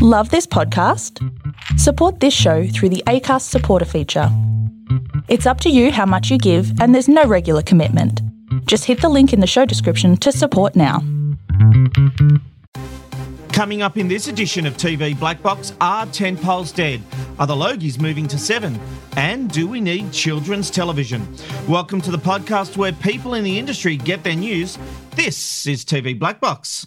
Love this podcast? Support this show through the ACAST supporter feature. It's up to you how much you give, and there's no regular commitment. Just hit the link in the show description to support now. Coming up in this edition of TV Black Box, are tent poles dead? Are the Logies moving to 7? And do we need children's television? Welcome to the podcast where people in the industry get their news. This is TV Black Box.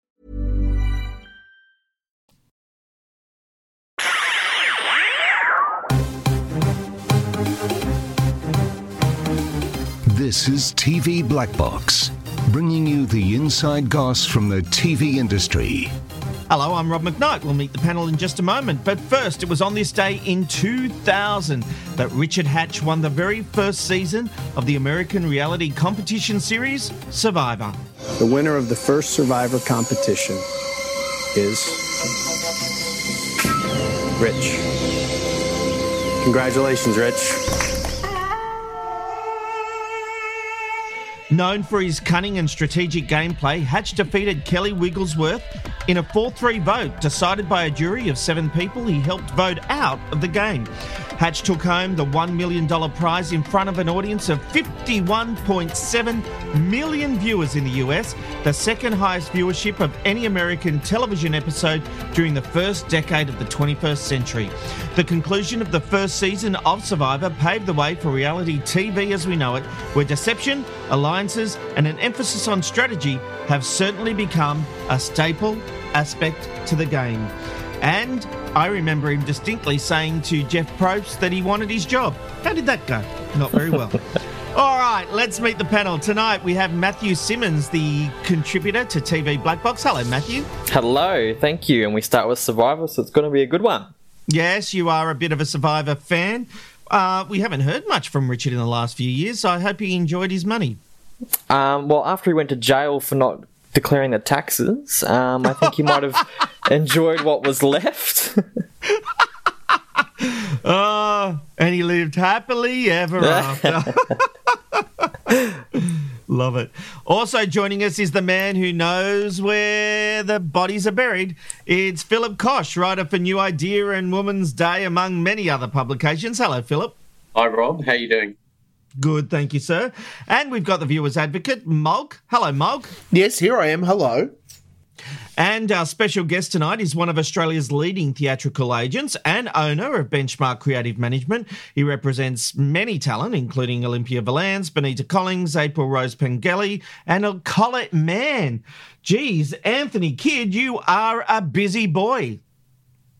This is TV Black Box, bringing you the inside goss from the TV industry. Hello, I'm Rob McKnight. We'll meet the panel in just a moment. But first, it was on this day in 2000 that Richard Hatch won the very first season of the American reality competition series, Survivor. The winner of the first Survivor competition is Rich. Congratulations, Rich. Known for his cunning and strategic gameplay, Hatch defeated Kelly Wigglesworth in a 4 3 vote decided by a jury of seven people he helped vote out of the game. Hatch took home the $1 million prize in front of an audience of 51.7 million viewers in the US, the second highest viewership of any American television episode during the first decade of the 21st century. The conclusion of the first season of Survivor paved the way for reality TV as we know it, where deception, alliances, and an emphasis on strategy have certainly become a staple aspect to the game. And I remember him distinctly saying to Jeff Probst that he wanted his job. How did that go? Not very well. All right, let's meet the panel. Tonight we have Matthew Simmons, the contributor to TV Black Box. Hello, Matthew. Hello, thank you. And we start with Survivor, so it's going to be a good one. Yes, you are a bit of a Survivor fan. Uh, we haven't heard much from Richard in the last few years, so I hope he enjoyed his money. Um, well, after he went to jail for not declaring the taxes, um, I think he might have enjoyed what was left. Oh, and he lived happily ever after. Love it. Also joining us is the man who knows where the bodies are buried. It's Philip Kosh, writer for New Idea and Woman's Day, among many other publications. Hello, Philip. Hi, Rob. How you doing? Good, thank you, sir. And we've got the viewer's advocate, Mog. Hello, Mog. Yes, here I am. Hello. And our special guest tonight is one of Australia's leading theatrical agents and owner of Benchmark Creative Management. He represents many talent, including Olympia Valance, Benita Collins, April Rose Pengelly, and a Colette Mann. Geez, Anthony Kidd, you are a busy boy.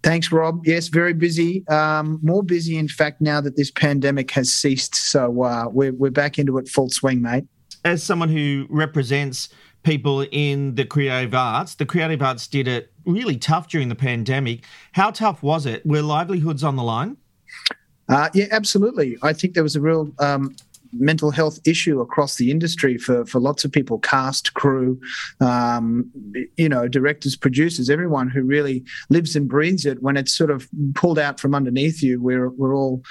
Thanks, Rob. Yes, very busy. Um, more busy, in fact, now that this pandemic has ceased. So uh, we're, we're back into it full swing, mate. As someone who represents people in the creative arts, the creative arts did it really tough during the pandemic. How tough was it? Were livelihoods on the line? Uh, yeah, absolutely. I think there was a real um, mental health issue across the industry for, for lots of people cast crew um, you know directors producers everyone who really lives and breathes it. When it's sort of pulled out from underneath you we're, we're all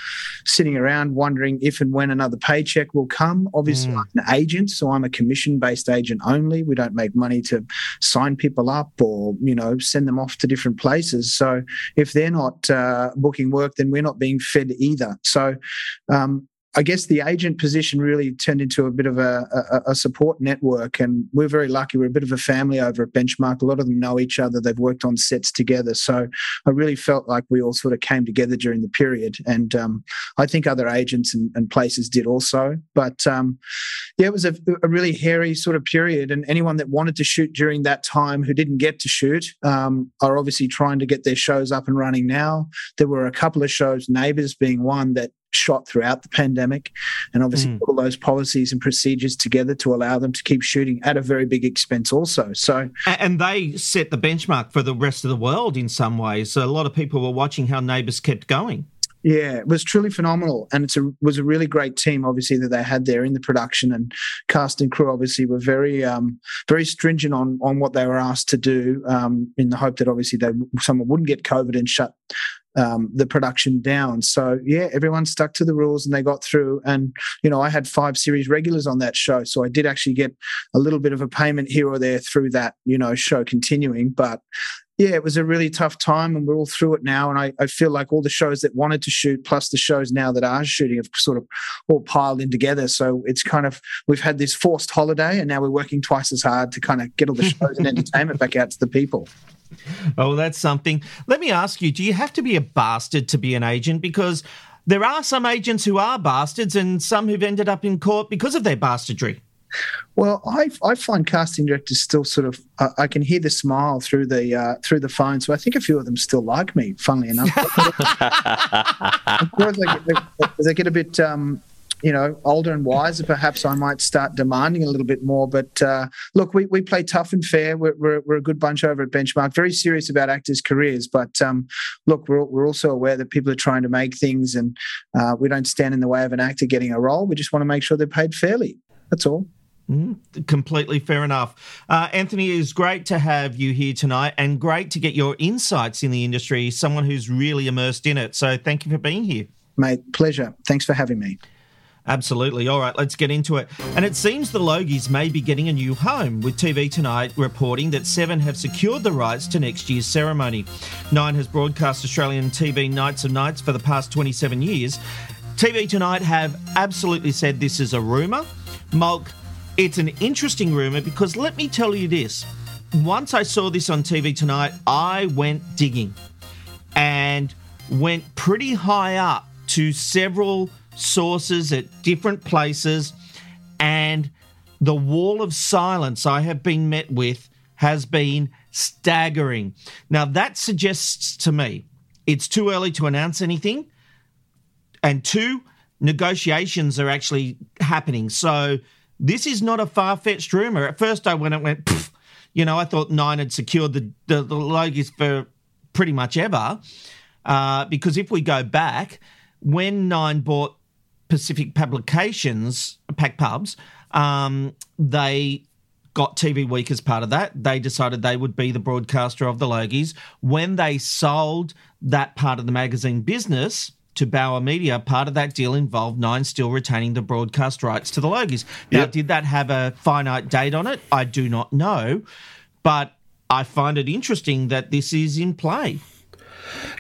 sitting around wondering if and when another paycheck will come. Obviously i'm an agent so i'm a commission based agent only. We don't make money to sign people up or you know send them off to different places. So if they're not uh, booking work then we're not being fed either. So um, I guess the agent position really turned into a bit of a, a, a, support network, and we're very lucky. We're a bit of a family over at Benchmark. A lot of them know each other. They've worked on sets together, so I really felt like we all sort of came together during the period. And um, I think other agents and, and, places did also. But um, yeah, it was a, a, really hairy sort of period, and anyone that wanted to shoot during that time who didn't get to shoot um, are obviously trying to get their shows up and running now. There were a couple of shows, Neighbours being one, that shot throughout the pandemic, and obviously put all those policies and procedures together to allow them to keep shooting at a very big expense, also. So, And they set the benchmark for the rest of the world in some ways. So a lot of people were watching how Neighbours kept going. Yeah, it was truly phenomenal, and it a was a really great team. Obviously, that they had there in the production and cast and crew. Obviously, were very um, very stringent on on what they were asked to do, um, in the hope that obviously they someone wouldn't get COVID and shut um, the production down. So yeah, everyone stuck to the rules and they got through. And you know, I had five series regulars on that show, so I did actually get a little bit of a payment here or there through that you know show continuing, but yeah, it was a really tough time, and we're all through it now. And I, I feel like all the shows that wanted to shoot, plus the shows now that are shooting, have sort of all piled in together. So it's kind of we've had this forced holiday, and now we're working twice as hard to kind of get all the shows and entertainment back out to the people. Oh, that's something. Let me ask you do you have to be a bastard to be an agent? Because there are some agents who are bastards and some who've ended up in court because of their bastardry. Well, I I find casting directors still sort of uh, I can hear the smile through the uh, through the phone, so I think a few of them still like me. Funnily enough, of course, they, as I get a bit. Um, you know, older and wiser, perhaps I might start demanding a little bit more. But uh, look, we, we play tough and fair. We're, we're, we're a good bunch over at Benchmark, very serious about actors' careers. But um, look, we're, we're also aware that people are trying to make things, and uh, we don't stand in the way of an actor getting a role. We just want to make sure they're paid fairly. That's all. Completely fair enough. Uh, Anthony, it is great to have you here tonight and great to get your insights in the industry, someone who's really immersed in it. So thank you for being here. Mate, pleasure. Thanks for having me. Absolutely. All right, let's get into it. And it seems the Logies may be getting a new home, with TV Tonight reporting that Seven have secured the rights to next year's ceremony. Nine has broadcast Australian TV Nights of Nights for the past 27 years. TV Tonight have absolutely said this is a rumour. Mulk, it's an interesting rumour because let me tell you this. Once I saw this on TV Tonight, I went digging and went pretty high up to several sources at different places, and the wall of silence I have been met with has been staggering. Now, that suggests to me it's too early to announce anything, and two, negotiations are actually happening. So, this is not a far fetched rumor. At first, I went and went, Pff, you know, I thought Nine had secured the, the, the for pretty much ever. Uh, because if we go back, when Nine bought Pacific Publications, Pack Pubs, um, they got TV Week as part of that. They decided they would be the broadcaster of the Logies. When they sold that part of the magazine business to Bauer Media, part of that deal involved Nine still retaining the broadcast rights to the Logies. Now, Yep. did that have a finite date on it? I do not know, but I find it interesting that this is in play.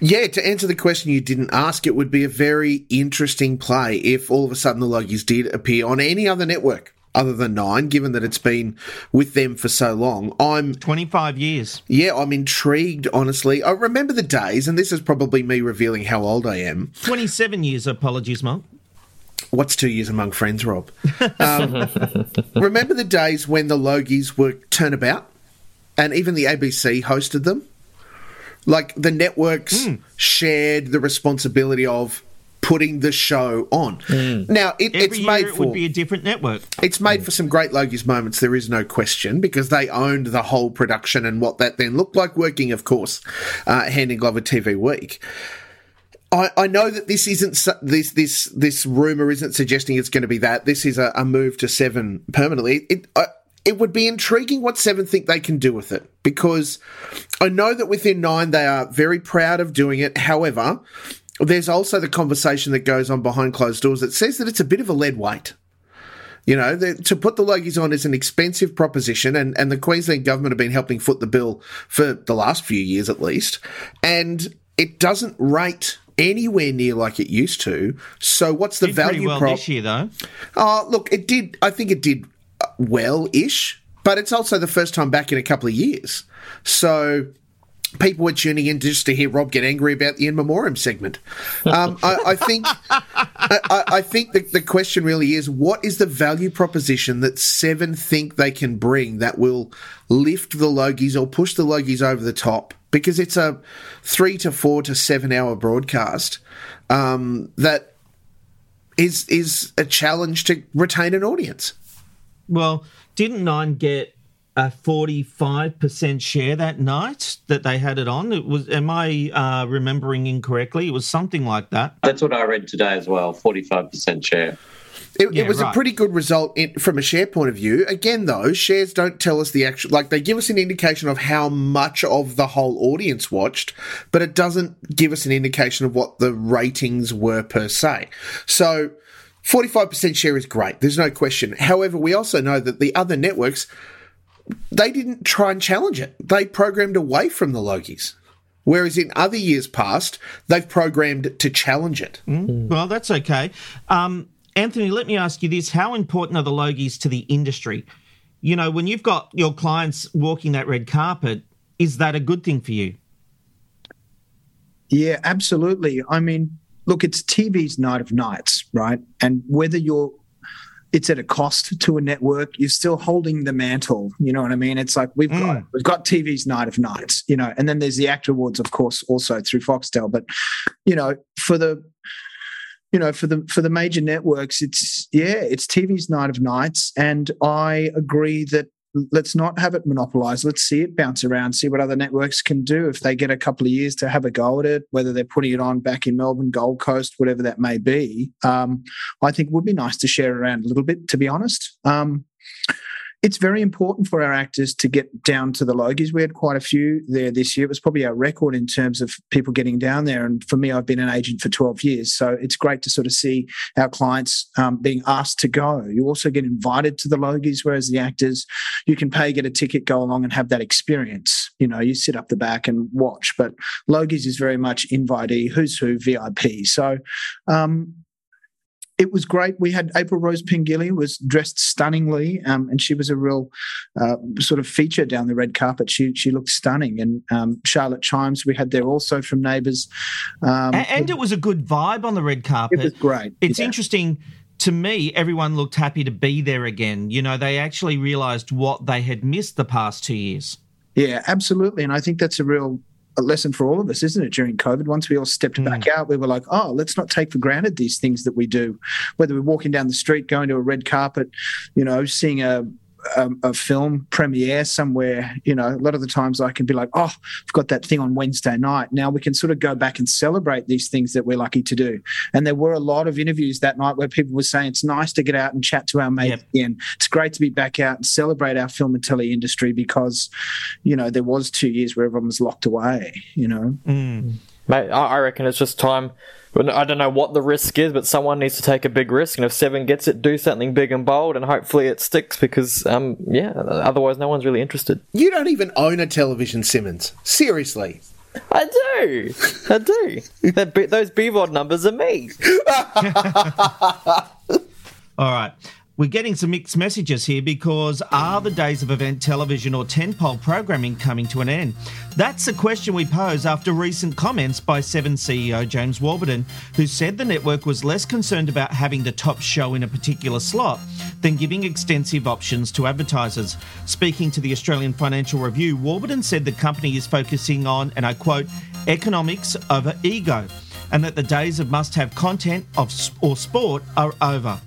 Yeah, to answer the question you didn't ask, it would be a very interesting play if all of a sudden the Logies did appear on any other network other than Nine, given that it's been with them for so long. I'm 25 years. Yeah, I'm intrigued, honestly. I remember the days, and this is probably me revealing how old I am. 27 years, apologies, Mark. What's two years among friends, Rob? Um, remember the days when the Logies were turnabout and even the ABC hosted them? Like the networks hmm. shared the responsibility of putting the show on. Hmm. Now, it, it's made it for would be a different network. it's made hmm. for some great Logies moments, there is no question, because they owned the whole production and what that then looked like, working, of course, uh, hand in glove with TV Week. I, I know that this isn't this this this rumor isn't suggesting it's going to be that. This is a, a move to seven permanently. It I, it would be intriguing what seven think they can do with it because I know that within nine they are very proud of doing it. However, there's also the conversation that goes on behind closed doors that says that it's a bit of a lead weight. You know, the, to put the Logies on is an expensive proposition, and, and the Queensland government have been helping foot the bill for the last few years at least. And it doesn't rate anywhere near like it used to. So, what's the Did value well prop? this year, though. Oh, look, it did. I think it did well ish, but it's also the first time back in a couple of years. So people were tuning in just to hear Rob get angry about the in memoriam segment. Um, I, I think, I, I think the, the question really is what is the value proposition that Seven think they can bring that will lift the Logies or push the Logies over the top? Because it's a three to four to seven hour broadcast um, that is is a challenge to retain an audience. Well, didn't Nine get a forty-five percent share that night that they had it on? It was. Am I uh, remembering incorrectly? It was something like that. That's what I read today as well. Forty-five percent share. It, Yeah, it was a pretty good result in, from a share point of view. Again, though, shares don't tell us the actual, like, they give us an indication of how much of the whole audience watched, but it doesn't give us an indication of what the ratings were per se. So, 45% share is great. There's no question. However, we also know that the other networks, they didn't try and challenge it. They programmed away from the Logies. Whereas in other years past, they've programmed to challenge it. Well, that's okay. Um, Anthony, let me ask you this: How important are the Logies to the industry? You know, when you've got your clients walking that red carpet, is that a good thing for you? Yeah, absolutely. I mean, look, it's TV's night of nights, right? And whether you're it's at a cost to a network, you're still holding the mantle. You know what I mean? It's like we've got mm. we've got TV's night of nights, you know, and then there's the AACTA awards, of course, also through Foxtel. But you know, for the you know, for the for the major networks, it's yeah, it's TV's night of nights, and I agree that let's not have it monopolized. Let's see it bounce around, see what other networks can do if they get a couple of years to have a go at it, whether they're putting it on back in Melbourne, Gold Coast, whatever that may be. Um, I think it would be nice to share around a little bit, to be honest. Um, it's very important for our actors to get down to the Logies. We had quite a few there this year. It was probably our record in terms of people getting down there. And for me, I've been an agent for 12 years. So it's great to sort of see our clients um, being asked to go. You also get invited to the Logies, whereas the actors, you can pay, get a ticket, go along and have that experience. You know, you sit up the back and watch. But Logies is very much invitee, who's who, VIP. So, um, it was great. We had April Rose Pengelly was dressed stunningly, um, and she was a real uh, sort of feature down the red carpet. She she looked stunning, and um, Charlotte Chimes we had there also from Neighbours. Um, A- and, it was a good vibe on the red carpet. It was great. It's yeah. interesting to me. Everyone looked happy to be there again. You know, they actually realised what they had missed the past two years. Yeah, absolutely, and I think that's a real a lesson for all of us, isn't it? During COVID, once we all stepped hmm. back out, we were like, "Oh, let's not take for granted these things that we do." Whether we're walking down the street, going to a red carpet, you know, seeing a a, a film premiere somewhere, you know, a lot of the times I can be like, "Oh, I've got that thing on Wednesday night." Now we can sort of go back and celebrate these things that we're lucky to do. And there were a lot of interviews that night where people were saying it's nice to get out and chat to our mates again. It's great to be back out and celebrate our film and telly industry because, you know, there was two years where everyone was locked away. You know. Mm. Mate, I I reckon it's just time. I don't know what the risk is, but someone needs to take a big risk. And if Seven gets it, do something big and bold, and hopefully it sticks. Because, um, yeah, otherwise no one's really interested. You don't even own a television, Simmons. Seriously. I do, I do. that, B- those BVOD numbers are me. All right. We're getting some mixed messages here because are the days of event television or tentpole programming coming to an end? That's a question we pose after recent comments by Seven CEO James Warburton, who said the network was less concerned about having the top show in a particular slot than giving extensive options to advertisers. Speaking to the Australian Financial Review, Warburton said the company is focusing on, and I quote, economics over ego, and that the days of must have content of or sport are over.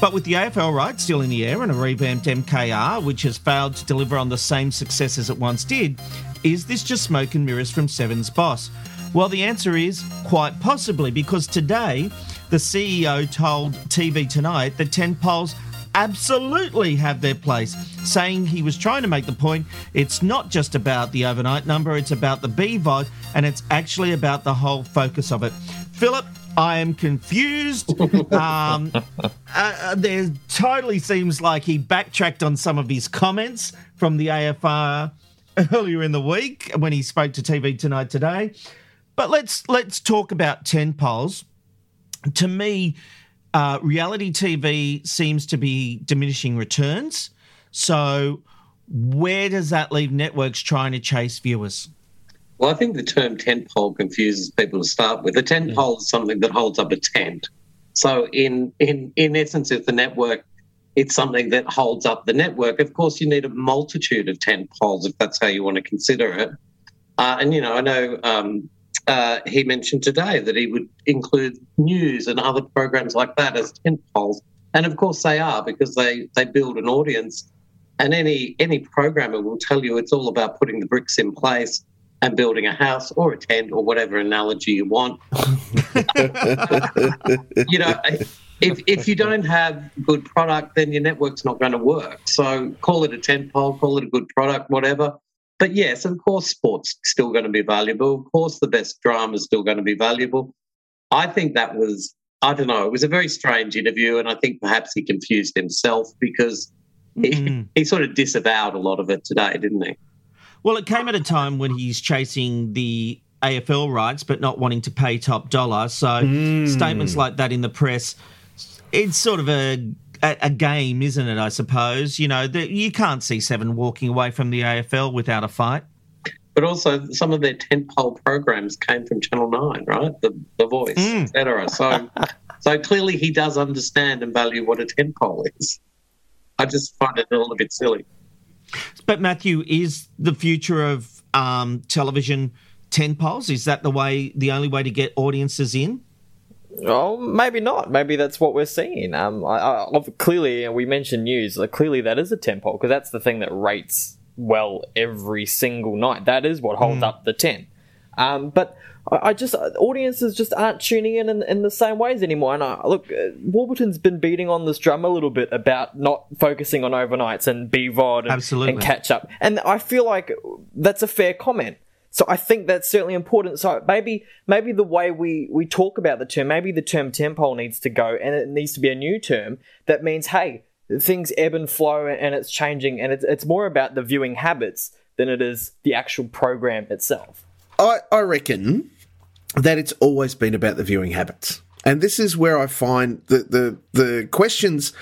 But with the AFL rights still in the air and a revamped MKR, which has failed to deliver on the same success as it once did, is this just smoke and mirrors from Seven's boss? Well, the answer is quite possibly, because today the CEO told TV Tonight that tent poles absolutely have their place, saying he was trying to make the point it's not just about the overnight number, it's about the BVOD, and it's actually about the whole focus of it. Philip, I am confused. Um, uh, uh, there totally seems like he backtracked on some of his comments from the AFR earlier in the week when he spoke to TV Tonight today. But let's let's talk about tent poles. To me, uh, reality TV seems to be diminishing returns. So, where does that leave networks trying to chase viewers? Well, I think the term tent pole confuses people to start with. A tent pole is something that holds up a tent. So, in in in essence, if the network, it's something that holds up the network. Of course, you need a multitude of tent poles if that's how you want to consider it. Uh, and you know, I know um, uh, he mentioned today that he would include news and other programs like that as tent poles. And of course they are because they, they build an audience. And any any programmer will tell you it's all about putting the bricks in place and building a house or a tent or whatever analogy you want. you know, if if you don't have good product, then your network's not going to work. So call it a tent pole, call it a good product, whatever. But yes, of course, sports still going to be valuable. Of course, the best drama is still going to be valuable. I think that was, I don't know, it was a very strange interview, and I think perhaps he confused himself because mm-hmm. he, he sort of disavowed a lot of it today, didn't he? Well, it came at a time when he's chasing the AFL rights, but not wanting to pay top dollar. So mm. statements like that in the press it's sort of a, a, a game, isn't it? I suppose you know the, you can't see Seven walking away from the AFL without a fight. But also, some of their tentpole programs came from Channel Nine, right? The The Voice, mm. etc. So, so clearly, he does understand and value what a tentpole is. I just find it a little bit silly. But Matthew, is the future of um, television tentpoles? Is that the way, the only way to get audiences in? Oh, maybe not. Maybe that's what we're seeing. Um, I, I, clearly, we mentioned news. Like, clearly, that is a tentpole because that's the thing that rates well every single night. That is what holds mm. up the ten. Um, but I, I, just audiences just aren't tuning in, in, in the same ways anymore. And I, look, uh, Warburton's been beating on this drum a little bit about not focusing on overnights and BVOD and, Absolutely. and catch up. And I feel like that's a fair comment. So I think that's certainly important. So maybe maybe the way we, we talk about the term, maybe the term tentpole needs to go and it needs to be a new term that means, hey, things ebb and flow and it's changing and it's, it's more about the viewing habits than it is the actual program itself. I, I reckon that it's always been about the viewing habits. And this is where I find the, the, the questions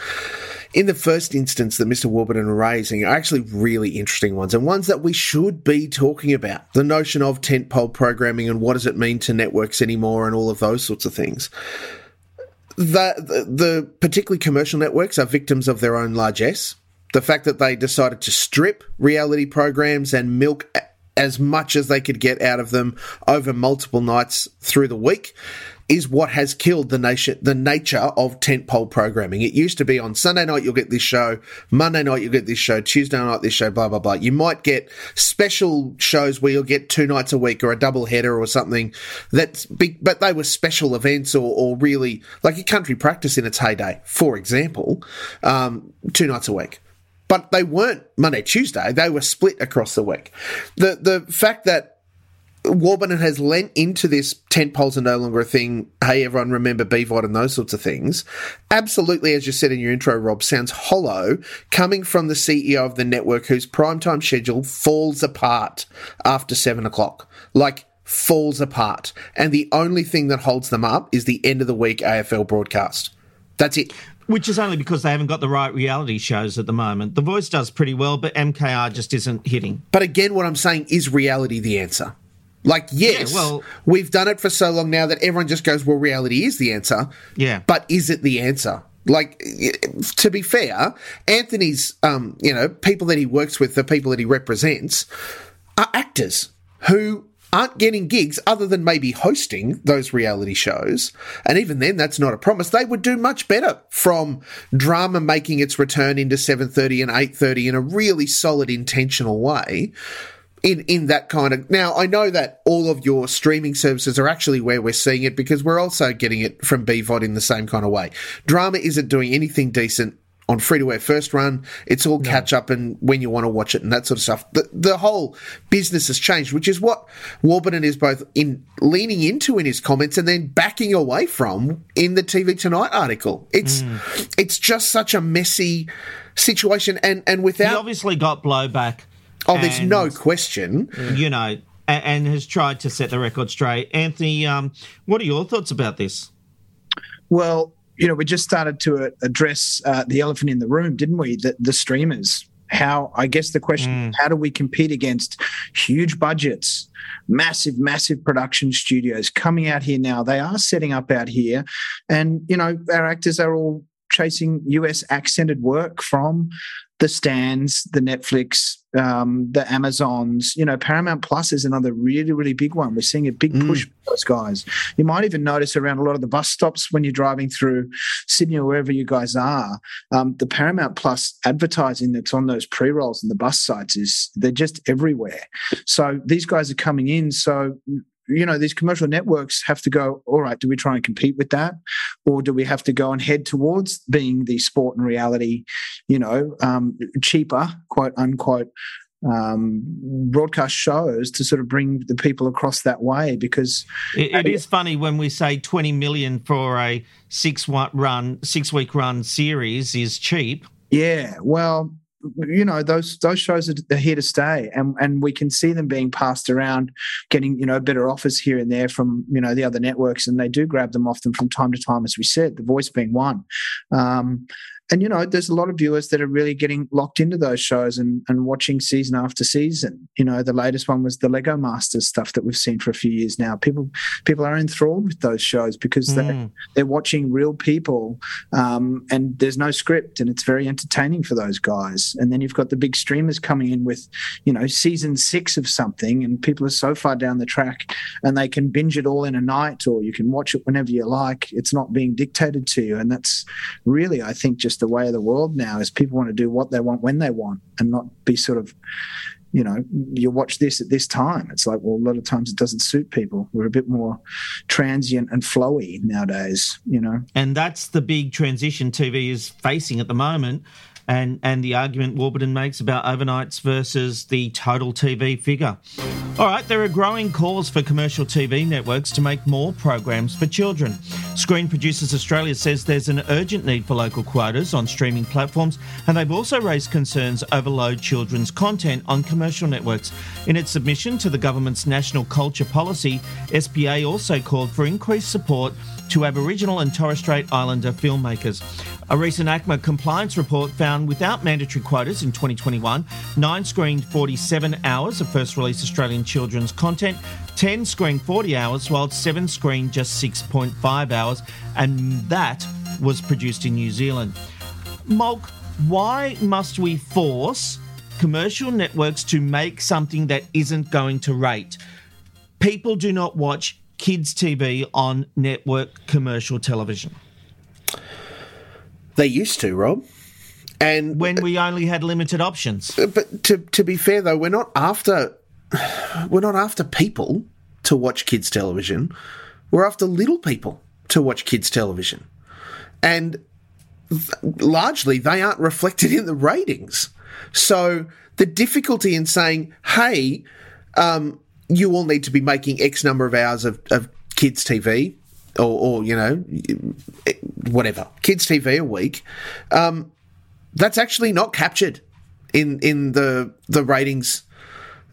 in the first instance that Mr. Warburton are raising are actually really interesting ones and ones that we should be talking about. The notion of tentpole programming and what does it mean to networks anymore and all of those sorts of things. The, the, the particularly commercial networks are victims of their own largesse. The fact that they decided to strip reality programs and milk as much as they could get out of them over multiple nights through the week is what has killed the nation, the nature of tentpole programming. It used to be on Sunday night you'll get this show, Monday night you'll get this show, Tuesday night this show, blah blah blah. You might get special shows where you'll get two nights a week or a double header or something. That's big, but they were special events or, or really like a country practice in its heyday, for example, um, two nights a week but they weren't Monday, Tuesday. They were split across the week. The the fact that Warburton has lent into this tent poles are no longer a thing. Hey, everyone, remember BVOD and those sorts of things. Absolutely, as you said in your intro, Rob, sounds hollow coming from the CEO of the network whose primetime schedule falls apart after seven o'clock. Like, falls apart. And the only thing that holds them up is the end of the week AFL broadcast. That's it. Which is only because they haven't got the right reality shows at the moment. The Voice does pretty well, but MKR just isn't hitting. But again, what I'm saying is reality the answer? Like, yes, yeah, well, we've done it for so long now that everyone just goes, well, reality is the answer. Yeah. But is it the answer? Like, to be fair, Anthony's, um, you know, people that he works with, the people that he represents, are actors who aren't getting gigs other than maybe hosting those reality shows. And even then, that's not a promise. They would do much better from drama making its return into 7.30 and 8.30 in a really solid, intentional way in in that kind of now I know that all of your streaming services are actually where we're seeing it because we're also getting it from BVOD in the same kind of way. Drama isn't doing anything decent on free to air first run. It's all no. catch up and when you want to watch it and that sort of stuff. The, the whole business has changed, which is what Warburton is both in leaning into in his comments and then backing away from in the TV Tonight article. It's mm. it's just such a messy situation and and without he obviously got blowback Oh, there's and, no question. You know, and, and, has tried to set the record straight. Anthony, um, what are your thoughts about this? Well, you know, we just started to address uh, the elephant in the room, didn't we? The, the streamers. How, I guess the question, mm. how do we compete against huge budgets, massive, massive production studios coming out here now? They are setting up out here. And, you know, our actors are all chasing US accented work from the Stans, the Netflix, um, the Amazons. You know, Paramount Plus is another really, really big one. We're seeing a big push for those guys. You might even notice around a lot of the bus stops when you're driving through Sydney or wherever you guys are, um, the Paramount Plus advertising that's on those pre rolls and the bus sites is they're just everywhere. So these guys are coming in. So you know these commercial networks have to go all right do we try and compete with that or do we have to go and head towards being the sport and reality you know um, cheaper quote unquote um, broadcast shows to sort of bring the people across that way because It, it is funny when we say 20 million for a six run, six week run series is cheap. Yeah, well, you know those those shows are, here to stay, and and we can see them being passed around, getting you know better offers here and there from you know the other networks, and they do grab them off them from time to time, as we said, the voice being one. Um, and you know, there's a lot of viewers that are really getting locked into those shows and, and watching season after season. You know, the latest one was the Lego Masters stuff that we've seen for a few years now. People people are enthralled with those shows because Mm. they they're watching real people, um, and there's no script, and it's very entertaining for those guys. And then you've got the big streamers coming in with, you know, season six of something, and people are so far down the track, and they can binge it all in a night, or you can watch it whenever you like. It's not being dictated to you, and that's really, I think, just the way of the world now. Is people want to do what they want when they want, and not be sort of you know, you watch this at this time. It's like, well, a lot of times it doesn't suit people. We're a bit more transient and flowy nowadays, you know. And that's the big transition TV is facing at the moment. And, and the argument Warburton makes about overnights versus the total TV figure. All right, there are growing calls for commercial TV networks to make more programs for children. Screen Producers Australia says there's an urgent need for local quotas on streaming platforms, and they've also raised concerns over low children's content on commercial networks. In its submission to the government's national culture policy, SPA also called for increased support to Aboriginal and Torres Strait Islander filmmakers. A recent ACMA compliance report found without mandatory quotas in 2021, nine screened 47 hours of first release Australian children's content, 10 screened 40 hours, while seven screened just 6.5 hours, and that was produced in New Zealand. Mulk, why must we force commercial networks to make something that isn't going to rate? People do not watch kids' TV on network commercial television. They used to, Rob. And when we only had limited options. But to to be fair though, we're not after we're not after people to watch kids television. We're after little people to watch kids television. And th- largely they aren't reflected in the ratings. So the difficulty in saying, "Hey, um, you all need to be making X number of hours of, of kids TV, or, or you know, whatever kids TV a week," um, that's actually not captured in in the the ratings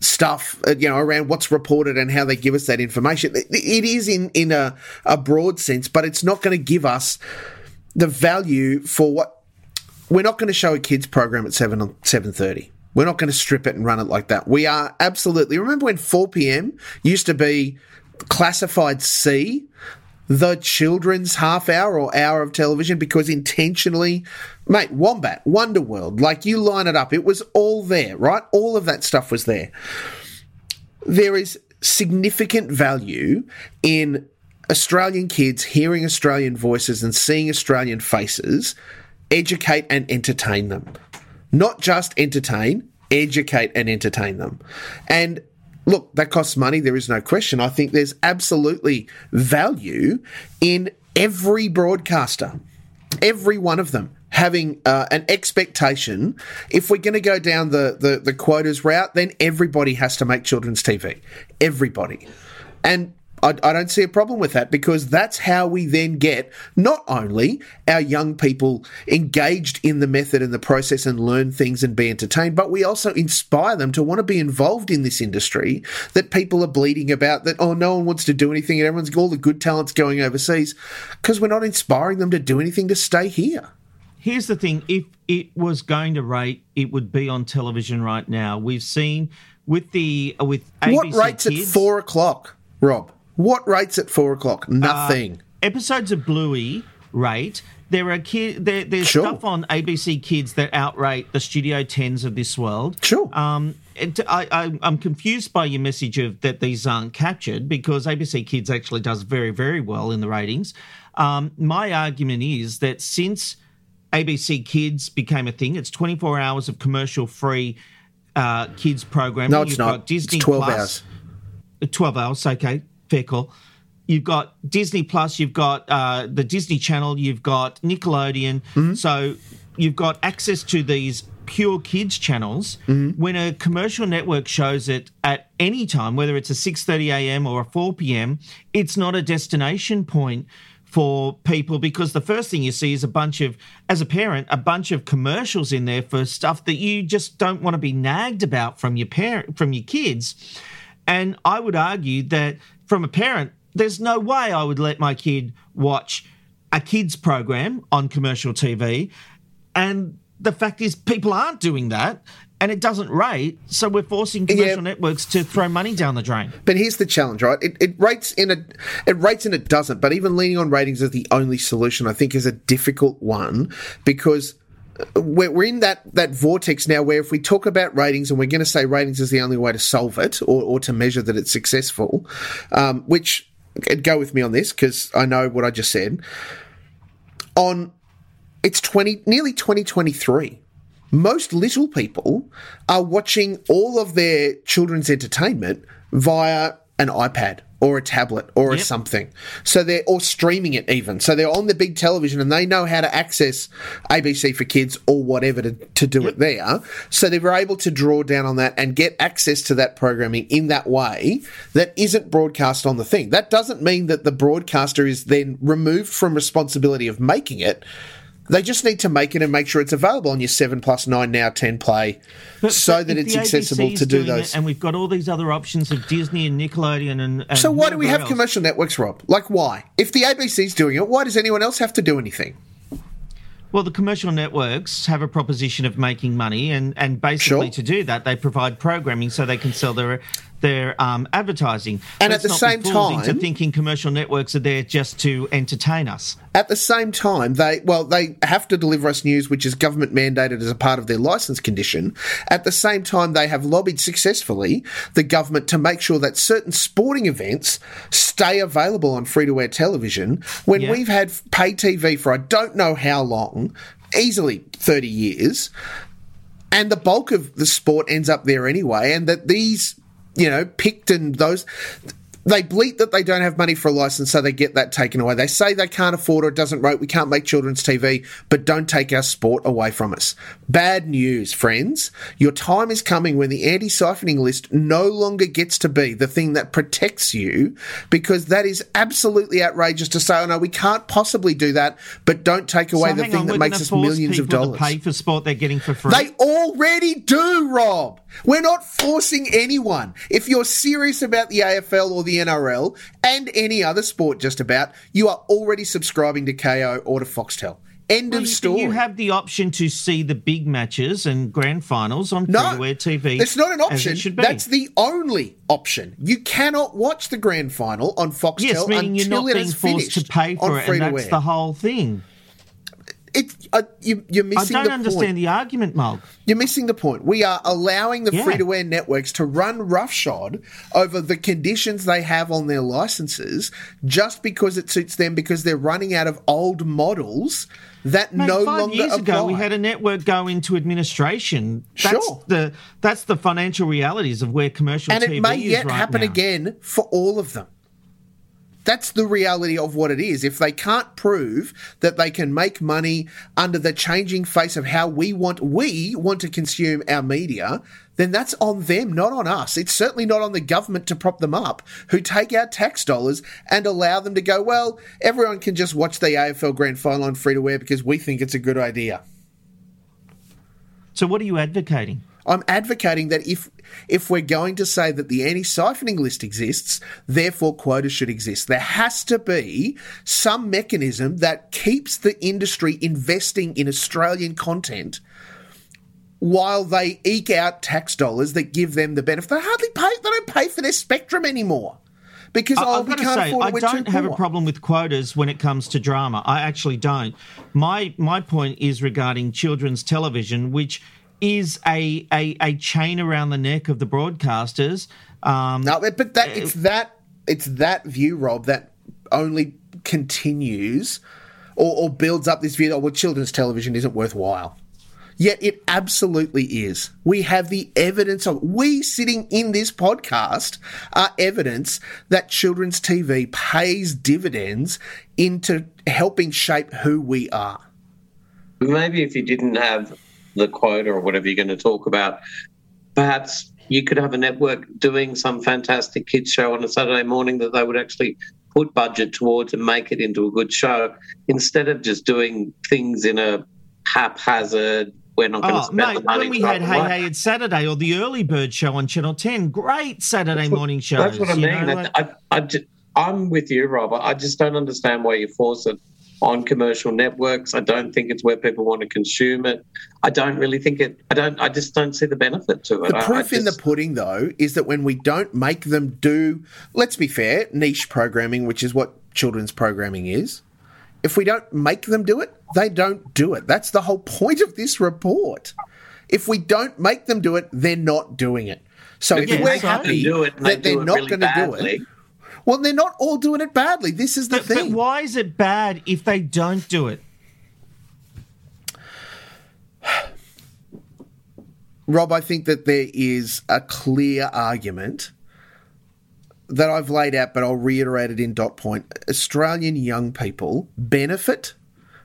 stuff uh, you know around what's reported and how they give us that information. It, it is in in a, a broad sense but it's not going to give us the value for what we're not going to show a kids program at 7 7:30 we're not going to strip it and run it like that we are absolutely remember when 4 p.m used to be classified C the children's half hour or hour of television because intentionally, mate, Wombat, Wonderworld, like you line it up, it was all there, right? All of that stuff was there. There is significant value in Australian kids hearing Australian voices and seeing Australian faces educate and entertain them. Not just entertain, educate and entertain them. And look, that costs money. There is no question. I think there's absolutely value in every broadcaster, every one of them having uh, an expectation. If we're going to go down the, the, the quotas route, then everybody has to make children's TV. Everybody. And I, I don't see a problem with that because that's how we then get not only our young people engaged in the method and the process and learn things and be entertained, but we also inspire them to want to be involved in this industry that people are bleeding about. That oh, no one wants to do anything, and everyone's all the good talents going overseas because we're not inspiring them to do anything to stay here. Here's the thing: if it was going to rate, it would be on television right now. We've seen with the with ABC what rates Kids, at four o'clock, Rob? What rates at four o'clock? Nothing. Uh, episodes of Bluey rate there are kid, there, there's Sure. stuff on ABC Kids that outrate the Studio Tens of this world. Sure. Um, it, I, I, I'm confused by your message of that these aren't captured because ABC Kids actually does very, very well in the ratings. Um, my argument is that since ABC Kids became a thing, it's 24 hours of commercial free uh, kids programming. No, it's You've not. Got Disney it's 12 Plus. hours. 12 hours, okay, call. You've got Disney Plus, you've got uh, the Disney Channel, you've got Nickelodeon. Mm-hmm. So you've got access to these pure kids channels. Mm-hmm. When a commercial network shows it at any time, whether it's a 6:30 a.m. or a 4 p.m., it's not a destination point for people because the first thing you see is a bunch of as a parent a bunch of commercials in there for stuff that you just don't want to be nagged about from your parent from your kids and I would argue that from a parent, there's no way I would let my kid watch a kids program on commercial TV. And the fact is, people aren't doing that. And it doesn't rate, so we're forcing commercial networks to throw money down the drain. But here's the challenge, right? It, it rates in a, it rates and it doesn't. But even leaning on ratings as the only solution, I think, is a difficult one because we're, we're in that that vortex now where if we talk about ratings and we're going to say ratings is the only way to solve it or, or to measure that it's successful, um, which go with me on this because I know what I just said. On it's twenty nearly twenty twenty three. Most little people are watching all of their children's entertainment via an iPad or a tablet or a something. So they're or streaming it even. So they're on the big television and they know how to access ABC for kids or whatever to, to do it there. So they were able to draw down on that and get access to that programming in that way that isn't broadcast on the thing. That doesn't mean that the broadcaster is then removed from responsibility of making it. They just need to make it and make sure it's available on your seven plus nine now ten play, so But that it's accessible to do those. and we've got all these other options of Disney and Nickelodeon and. and So why do we have else. commercial networks, Rob? Like why? If the ABC's doing it, why does anyone else have to do anything? Well, the commercial networks have a proposition of making money, and, and basically Sure. to do that, they provide programming so they can sell their their um, advertising. And Let's at the same time- into thinking commercial networks are there just to entertain us. At the same time, they well, they have to deliver us news which is government mandated as a part of their license condition. At the same time, they have lobbied successfully the government to make sure that certain sporting events stay available on free to air television. When Yeah. we've had pay TV for I don't know how long, easily thirty years, and the bulk of the sport ends up there anyway, and that these, you know, picked and those. They bleat that they don't have money for a license, so they get that taken away. They say they can't afford or it doesn't rate. We can't make children's TV, but don't take our sport away from us. Bad news, friends. Your time is coming when the anti siphoning list no longer gets to be the thing that protects you, because that is absolutely outrageous to say, oh no, we can't possibly do that, but don't take away So the thing on, that makes us millions of dollars. Pay for sport they're getting for free. They already do, Rob. We're not forcing anyone. If you're serious about the AFL or the NRL and any other sport, just about, you are already subscribing to Kayo or to Foxtel. End Well, of story. You have the option to see the big matches and grand finals on No, free-to-air TV. It's not an option. Should be. That's the only option. You cannot watch the grand final on Foxtel yes, meaning you're not it being is forced to pay for it, and that's the whole thing. It, uh, you, you're I missing don't the understand point. the argument, Mulg. You're missing the point. We are allowing the Yeah. free to air networks to run roughshod over the conditions they have on their licenses just because it suits them because they're running out of old models that Mate, no five longer years apply. ago, we had a network go into administration. That's Sure. the that's the financial realities of where commercial and TV it may yet right happen now. again for all of them. That's the reality of what it is. If they can't prove that they can make money under the changing face of how we want we want to consume our media, then that's on them, not on us. It's certainly not on the government to prop them up, who take our tax dollars and allow them to go, well, everyone can just watch the AFL Grand Final on free to air because we think it's a good idea. So, what are you advocating? I'm advocating that if if we're going to say that the anti-siphoning list exists, therefore quotas should exist. There has to be some mechanism that keeps the industry investing in Australian content while they eke out tax dollars that give them the benefit. They hardly pay. They don't pay for their spectrum anymore. because I, oh, we can't say, afford I it. Don't have a problem with quotas when it comes to drama. I actually don't. My my point is regarding children's television, which is a a, a chain around the neck of the broadcasters. Um, No, but but that it's that it's that view, Rob, that only continues or, or builds up this view that well, children's television isn't worthwhile. Yet it absolutely is. We have the evidence of we sitting in this podcast are evidence that children's TV pays dividends into helping shape who we are. Maybe if you didn't have the quota or whatever you're going to talk about, perhaps you could have a network doing some fantastic kids show on a Saturday morning that they would actually put budget towards and make it into a good show instead of just doing things in a haphazard. We're not going to Oh, spend mate, the money. when we had Hey. Hey It's Saturday or the Early Bird Show on Channel 10, great Saturday morning shows. That's what I mean. know, I, like- I, I ju- I'm with you, Robert. I just don't understand why you force it on commercial networks. I don't think it's where people want to consume it. I don't really think it. I don't. I just don't see the benefit to it. The I- I proof in the pudding, though, is that when we don't make them do, let's be fair, niche programming, which is what children's programming is, if we don't make them do it, they don't do it. That's the whole point of this report. If we don't make them do it, they're not doing it. So if Yeah, we're have to happy do it that they're not really going to do it, well, they're not all doing it badly. This is the but, but thing. why is it bad if they don't do it? Rob, I think that there is a clear argument that I've laid out, but I'll reiterate it in dot point. Australian young people benefit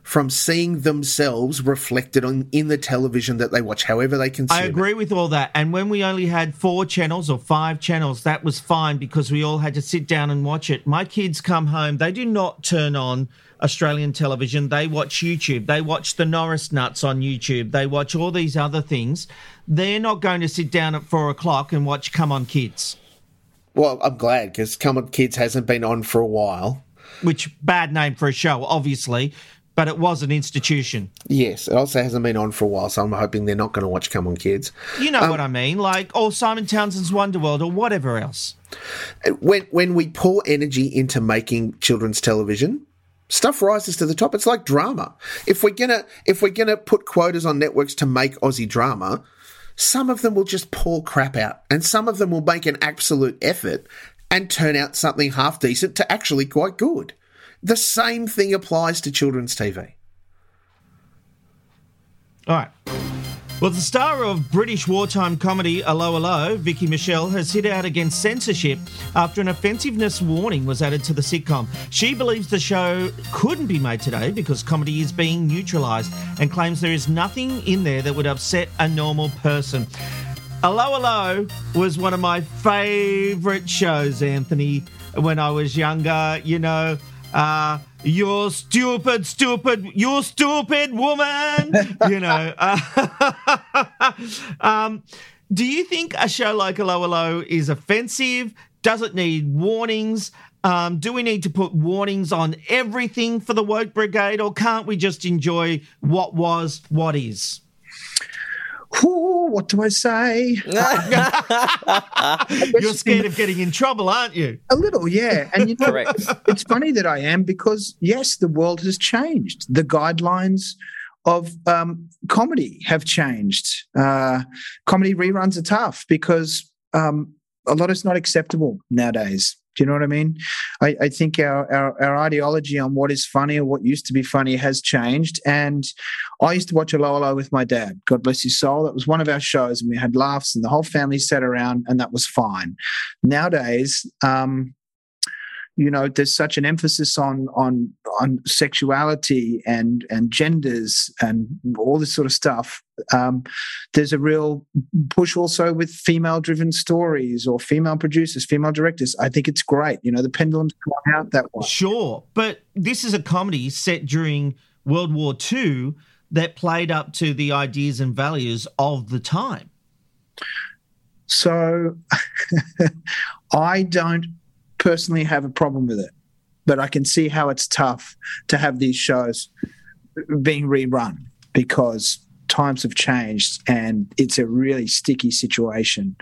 from seeing themselves reflected on in the television that they watch, however they consume. I it. agree with all that. And when we only had four channels or five channels, that was fine because we all had to sit down and watch it. My kids come home, they do not turn on Australian television. They watch YouTube. They watch the Norris Nuts on YouTube. They watch all these other things. They're not going to sit down at four o'clock and watch Come On Kids, Well, I'm glad because Come On Kids hasn't been on for a while. which bad name for a show, obviously, but it was an institution. Yes, it also hasn't been on for a while, so I'm hoping they're not going to watch Come On Kids. You know Um, what I mean? Like, or Simon Townsend's Wonderworld or whatever else. when when we pour energy into making children's television, stuff rises to the top. It's like drama. If we're gonna if we're gonna put quotas on networks to make Aussie drama, some of them will just pour crap out, and some of them will make an absolute effort and turn out something half decent to actually quite good. The same thing applies to children's TV. All right. Well, the star of British wartime comedy Allo Allo, Vicki Michelle, has hit out against censorship after an offensiveness warning was added to the sitcom. She believes the show couldn't be made today because comedy is being neutralised and claims there is nothing in there that would upset a normal person. Allo Allo was one of my favourite shows, Anthony, when I was younger. You know, uh, you're stupid, stupid, you stupid woman. you know. Uh, um, do you think a show like Allo is offensive? Does it need warnings? Um, do we need to put warnings on everything for the woke brigade, or can't we just enjoy what was, what is? Ooh, what do I say? You're scared of getting in trouble, aren't you? A little, yeah. And you know, Correct. it's funny that I am because yes, the world has changed. The guidelines of um, comedy have changed. Uh, comedy reruns are tough because um, a lot is not acceptable nowadays. Do you know what I mean? I, I think our, our our ideology on what is funny or what used to be funny has changed. And I used to watch Allo Allo with my dad. God bless his soul. That was one of our shows, and we had laughs, and the whole family sat around, and that was fine. Nowadays, um, you know, there's such an emphasis on on on sexuality and and genders and all this sort of stuff. Um, there's a real push also with female-driven stories or female producers, female directors. I think it's great. You know, the pendulum's gone out that way. Sure, but this is a comedy set during World War II that played up to the ideas and values of the time. So I don't personally have a problem with it, but I can see how it's tough to have these shows being rerun because times have changed and it's a really sticky situation.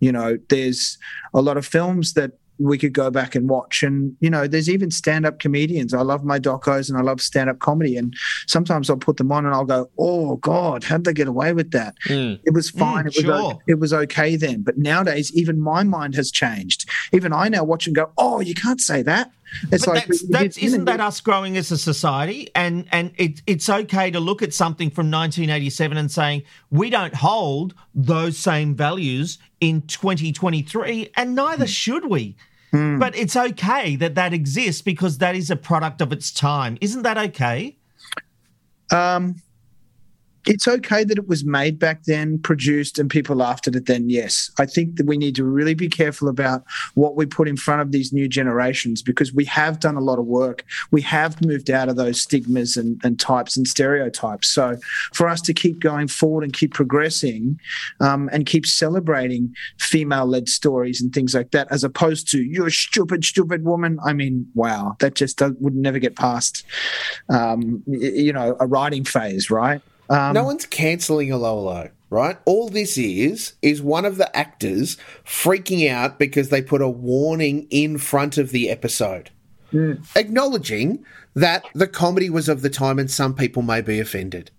You know, there's a lot of films that we could go back and watch. And, you know, there's even stand up comedians. I love my docos and I love stand up comedy. And sometimes I'll put them on and I'll go, oh, God, how'd they get away with that? Mm. It was fine. Mm, it, was sure. okay, it was okay then. But nowadays, even my mind has changed. Even I now watch and go, oh, you can't say that. It's but like, that's, that's, isn't that us growing as a society? And and it, it's okay to look at something from 1987 and saying we don't hold those same values in 2023, and neither should we. But it's okay that that exists because that is a product of its time. Isn't that okay? Um, it's okay that it was made back then, produced, and people laughed at it then. Yes, I think that we need to really be careful about what we put in front of these new generations because we have done a lot of work. We have moved out of those stigmas and, and types and stereotypes. So, for us to keep going forward and keep progressing um, and keep celebrating female led stories and things like that, as opposed to you're a stupid, stupid woman. I mean, wow, that just would never get past, um, you know, a writing phase, right? Um, no one's cancelling Allo Allo, right? All this is is one of the actors freaking out because they put a warning in front of the episode, acknowledging that the comedy was of the time and some people may be offended.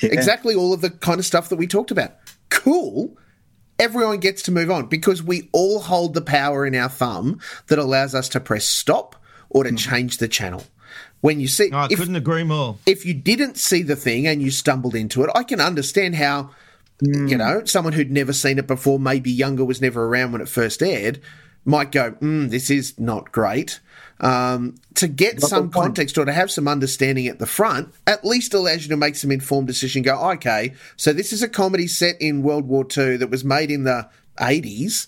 Exactly all of the kind of stuff that we talked about. Cool. Everyone gets to move on because we all hold the power in our thumb that allows us to press stop or to change the channel. When you see, I if- couldn't agree more. if you didn't see the thing and you stumbled into it, I can understand how, you know, someone who'd never seen it before, maybe younger, was never around when it first aired, might go, mm, this is not great. Um, to get But some context or to have some understanding at the front, at least allows you to make some informed decision. Go, okay, so this is a comedy set in World War II that was made in the 80s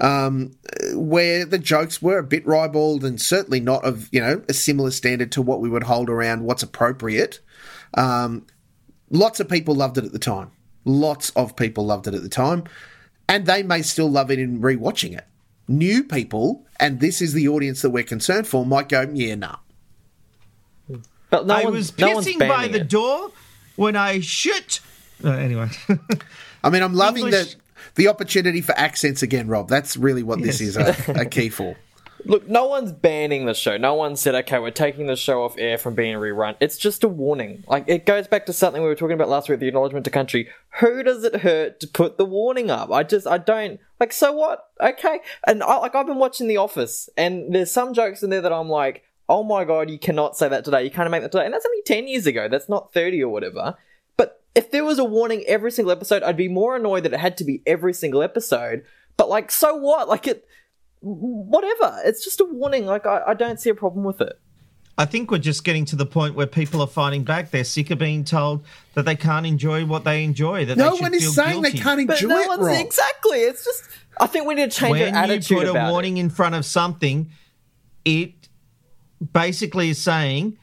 um, where the jokes were a bit ribald and certainly not of you know a similar standard to what we would hold around what's appropriate. Um, lots of people loved it at the time. Lots of people loved it at the time, and they may still love it in rewatching it. New people, and this is the audience that we're concerned for, might go, yeah, nah. But no I one- was no pissing by the it. door when I shit. Uh, anyway, I mean, I'm loving English- the the opportunity for accents again, Rob. That's really what this is a, a key for. Look, no one's banning the show. No one said, okay, we're taking the show off air from being rerun. It's just a warning. Like, it goes back to something we were talking about last week, the acknowledgement to country. Who does it hurt to put the warning up? I just, I don't, like, so what? Okay. And, I, like, I've been watching The Office, and there's some jokes in there that I'm like, oh my god, you cannot say that today. You can't make that today. And that's only 10 years ago. That's not 30 or whatever. But if there was a warning every single episode, I'd be more annoyed that it had to be every single episode. But, like, so what? Like, it, whatever. It's just a warning. Like I, I don't see a problem with it. I think we're just getting to the point where people are fighting back. They're sick of being told that they can't enjoy what they enjoy. That No they should one feel is saying they can't But enjoy no it, one's Rob. exactly. It's just. I think we need to change when our attitude you put a warning in front of something, it basically is saying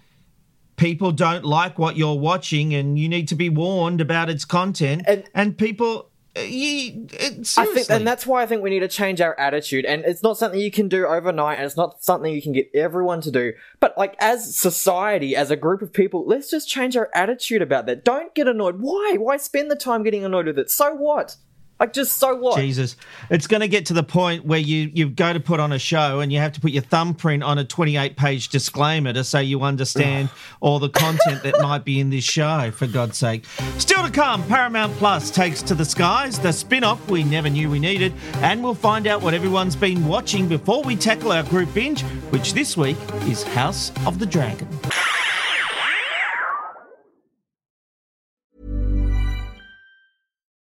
people don't like what you're watching, and you need to be warned about its content. And, people, uh, you, it. I think, and that's why I think we need to change our attitude. And it's not something you can do overnight, and it's not something you can get everyone to do. But like as society, as a group of people, let's just change our attitude about that. Don't get annoyed. Why? Why spend the time getting annoyed with it? So what? Like just so what? Jesus, it's going to get to the point where you you go to put on a show and you have to put your thumbprint on a 28 page disclaimer to say you understand all the content that might be in this show. For God's sake, still to come, Paramount Plus takes to the skies the spin off we never knew we needed, and we'll find out what everyone's been watching before we tackle our group binge, which this week is House of the Dragon.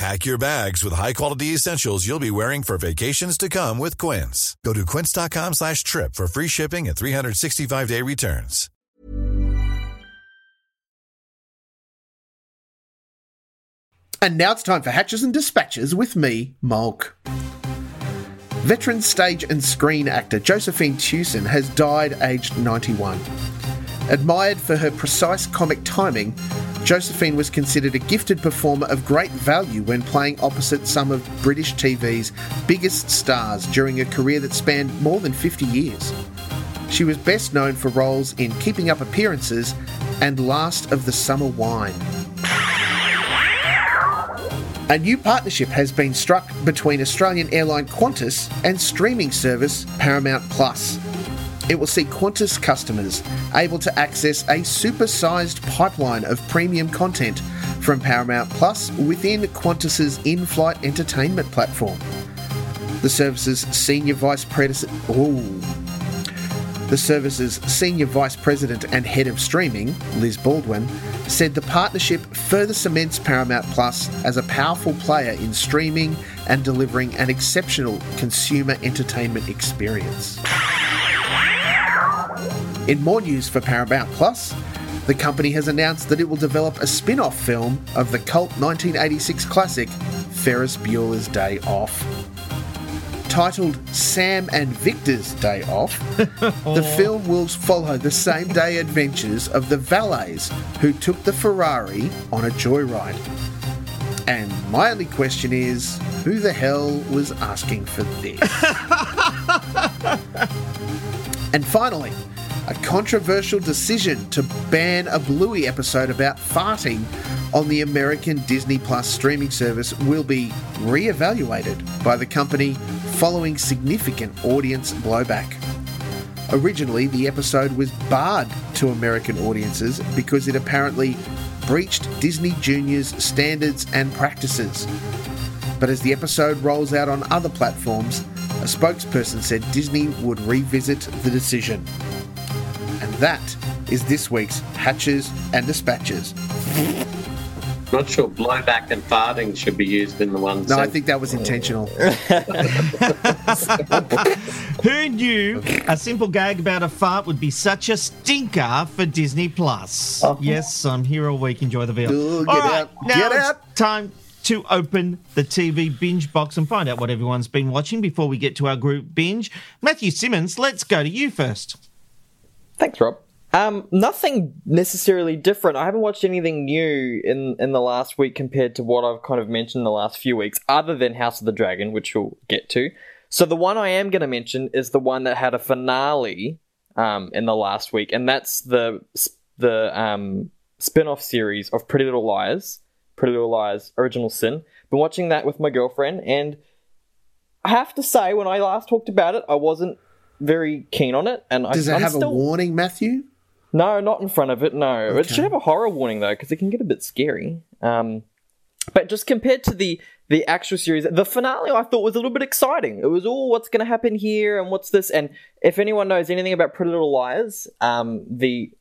Pack your bags with high-quality essentials you'll be wearing for vacations to come with Quince. Go to quince.com slash trip for free shipping and 365-day returns. And now it's time for Hatches and Dispatches with me, Mulk. Veteran stage and screen actor Josephine Tewson has died aged 91. Admired for her precise comic timing, Josephine was considered a gifted performer of great value when playing opposite some of British TV's biggest stars during a career that spanned more than 50 years. She was best known for roles in Keeping Up Appearances and Last of the Summer Wine. A new partnership has been struck between Australian airline Qantas and streaming service Paramount Plus. It will see Qantas customers able to access a supersized pipeline of premium content from Paramount Plus within Qantas's in-flight entertainment platform. The service's senior vice president. The service's senior vice president and head of streaming, Liz Baldwin, said the partnership further cements Paramount Plus as a powerful player in streaming and delivering an exceptional consumer entertainment experience. In more news for Paramount Plus, the company has announced that it will develop a spin off film of the cult 1986 classic Ferris Bueller's Day Off. Titled Sam and Victor's Day Off, the oh. film will follow the same day adventures of the valets who took the Ferrari on a joyride. And my only question is who the hell was asking for this? and finally, a controversial decision to ban a Bluey episode about farting on the American Disney Plus streaming service will be re-evaluated by the company following significant audience blowback. Originally, the episode was barred to American audiences because it apparently breached Disney Junior's standards and practices. But as the episode rolls out on other platforms, a spokesperson said Disney would revisit the decision. And that is this week's Hatches and Dispatches. Not sure blowback and farting should be used in the one. No, I think that was intentional. Who knew a simple gag about a fart would be such a stinker for Disney Plus? Uh-huh. Yes, I'm here all week. Enjoy the veal. Ooh, All get right, out. now Get it's out. time to open the TV binge box and find out what everyone's been watching before we get to our group binge. Matthew Simmons, let's go to you first. Thanks, Rob. Um, nothing necessarily different. I haven't watched anything new in in the last week compared to what I've kind of mentioned in the last few weeks, other than House of the Dragon, which we'll get to. So the one I am going to mention is the one that had a finale um, in the last week, and that's the the um, spin-off series of Pretty Little Liars, Pretty Little Liars Original Sin. Been watching that with my girlfriend, and I have to say, when I last talked about it, I wasn't very keen on it, and Does I, it have still... a warning, Matthew? No, not in front of it. No, it should have a horror warning though, because it can get a bit scary. Um, but just compared to the the actual series, the finale I thought was a little bit exciting. It was all what's going to happen here and what's this. And if anyone knows anything about Pretty Little Liars, um, the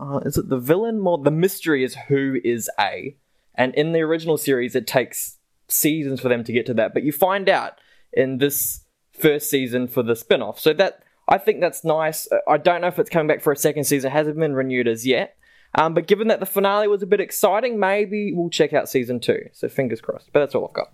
uh, is it the villain more the mystery is who is A, and in the original series it takes seasons for them to get to that, but you find out in this first season for the spin-off. So that I think that's nice. Uh, I don't know if it's coming back for a second season. It hasn't been renewed as yet. Um, but given that the finale was a bit exciting, maybe we'll check out season two. So fingers crossed. But that's all I've got.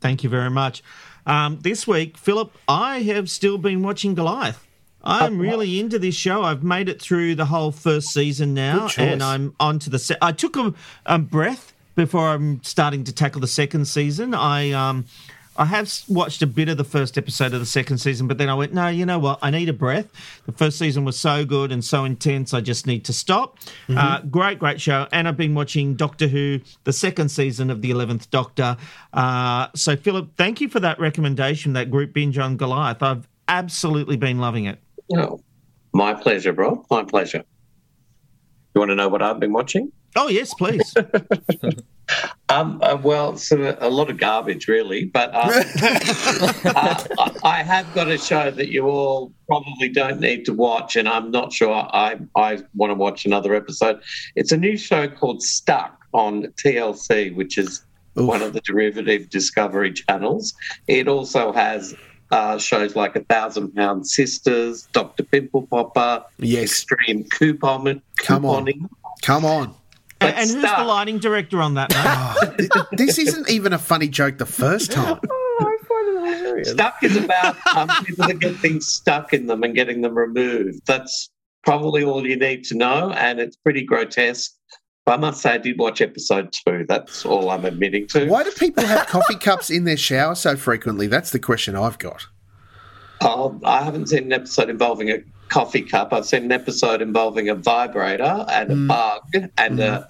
Thank you very much. Um, this week, Philip, I have still been watching Goliath. I'm really into this show. I've made it through the whole first season now, and I'm on to the. I took a, a breath before I'm starting to tackle the second season. I um, I have watched a bit of the first episode of the second season, but then I went, no, you know what? I need a breath. The first season was so good and so intense. I just need to stop. Uh, great, great show. And I've been watching Doctor Who, the second season of the Eleventh Doctor. Uh, so, Philip, thank you for that recommendation, that group binge on Goliath. I've absolutely been loving it. Oh, my pleasure, bro. My pleasure. You want to know what I've been watching? Oh yes, please. Um, uh, well, sort of a lot of garbage, really. But um, uh, I- I have got a show that you all probably don't need to watch, and I'm not sure I I want to watch another episode. It's a new show called Stuck on TLC, which is one of the derivative Discovery channels. It also has. Uh, shows like A Thousand Pound Sisters, Dr. Pimple Popper, Yes. Extreme Coupon, Come on. Come on. And and who's the lighting director on that, mate? This isn't even a funny joke the first time. Stuck is about um, people that get things stuck in them and getting them removed. That's probably all you need to know, and it's pretty grotesque. I must say, I did watch episode two. That's all I'm admitting to. Why do people have coffee cups in their shower so frequently? That's the question I've got. Oh, I haven't seen an episode involving a coffee cup. I've seen an episode involving a vibrator and a bug and a,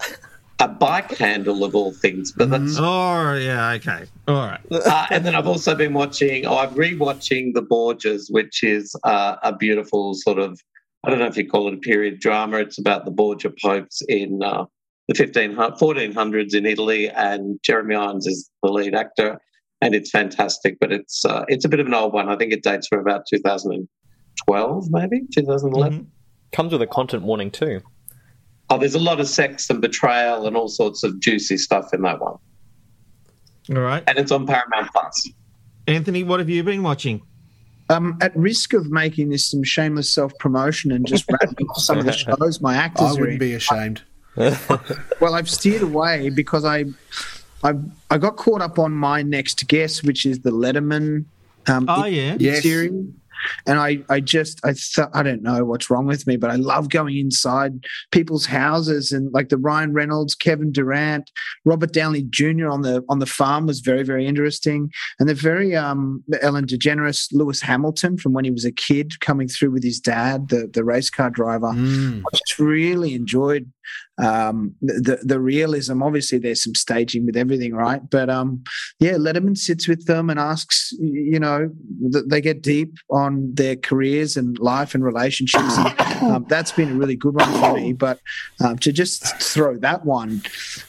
a bike handle of all things. But that's Oh, yeah, okay. All right. uh, and then I've also been watching. Oh, I'm rewatching The Borgias, which is uh, a beautiful sort of. I don't know if you call it a period drama. It's about the Borgia popes in uh, the 15, 1400s in Italy, and Jeremy Irons is the lead actor, and it's fantastic. But it's uh, it's a bit of an old one. I think it dates from about 2012, maybe 2011. Comes with a content warning too. Oh, there's a lot of sex and betrayal and all sorts of juicy stuff in that one, All right. and it's on Paramount Plus. Anthony, what have you been watching? Um, at risk of making this some shameless self promotion and just rattling off some of the shows my actors I wouldn't in. be ashamed. well, I've steered away because I, I, I got caught up on my next guest, which is the Letterman. Um, Oh, yeah. Yes. series. And I, I just, I, th- I don't know what's wrong with me, but I love going inside people's houses and like the Ryan Reynolds, Kevin Durant, Robert Downey Jr. on the on the farm was very, very interesting. And the very um, Ellen DeGeneres, Lewis Hamilton from when he was a kid coming through with his dad, the the race car driver. Mm. I just really enjoyed um, the the realism. Obviously, there's some staging with everything, right? But um, yeah, Letterman sits with them and asks, you know, th- they get deep on their careers and life and relationships. And, um, that's been a really good one for me. But um, to just throw that one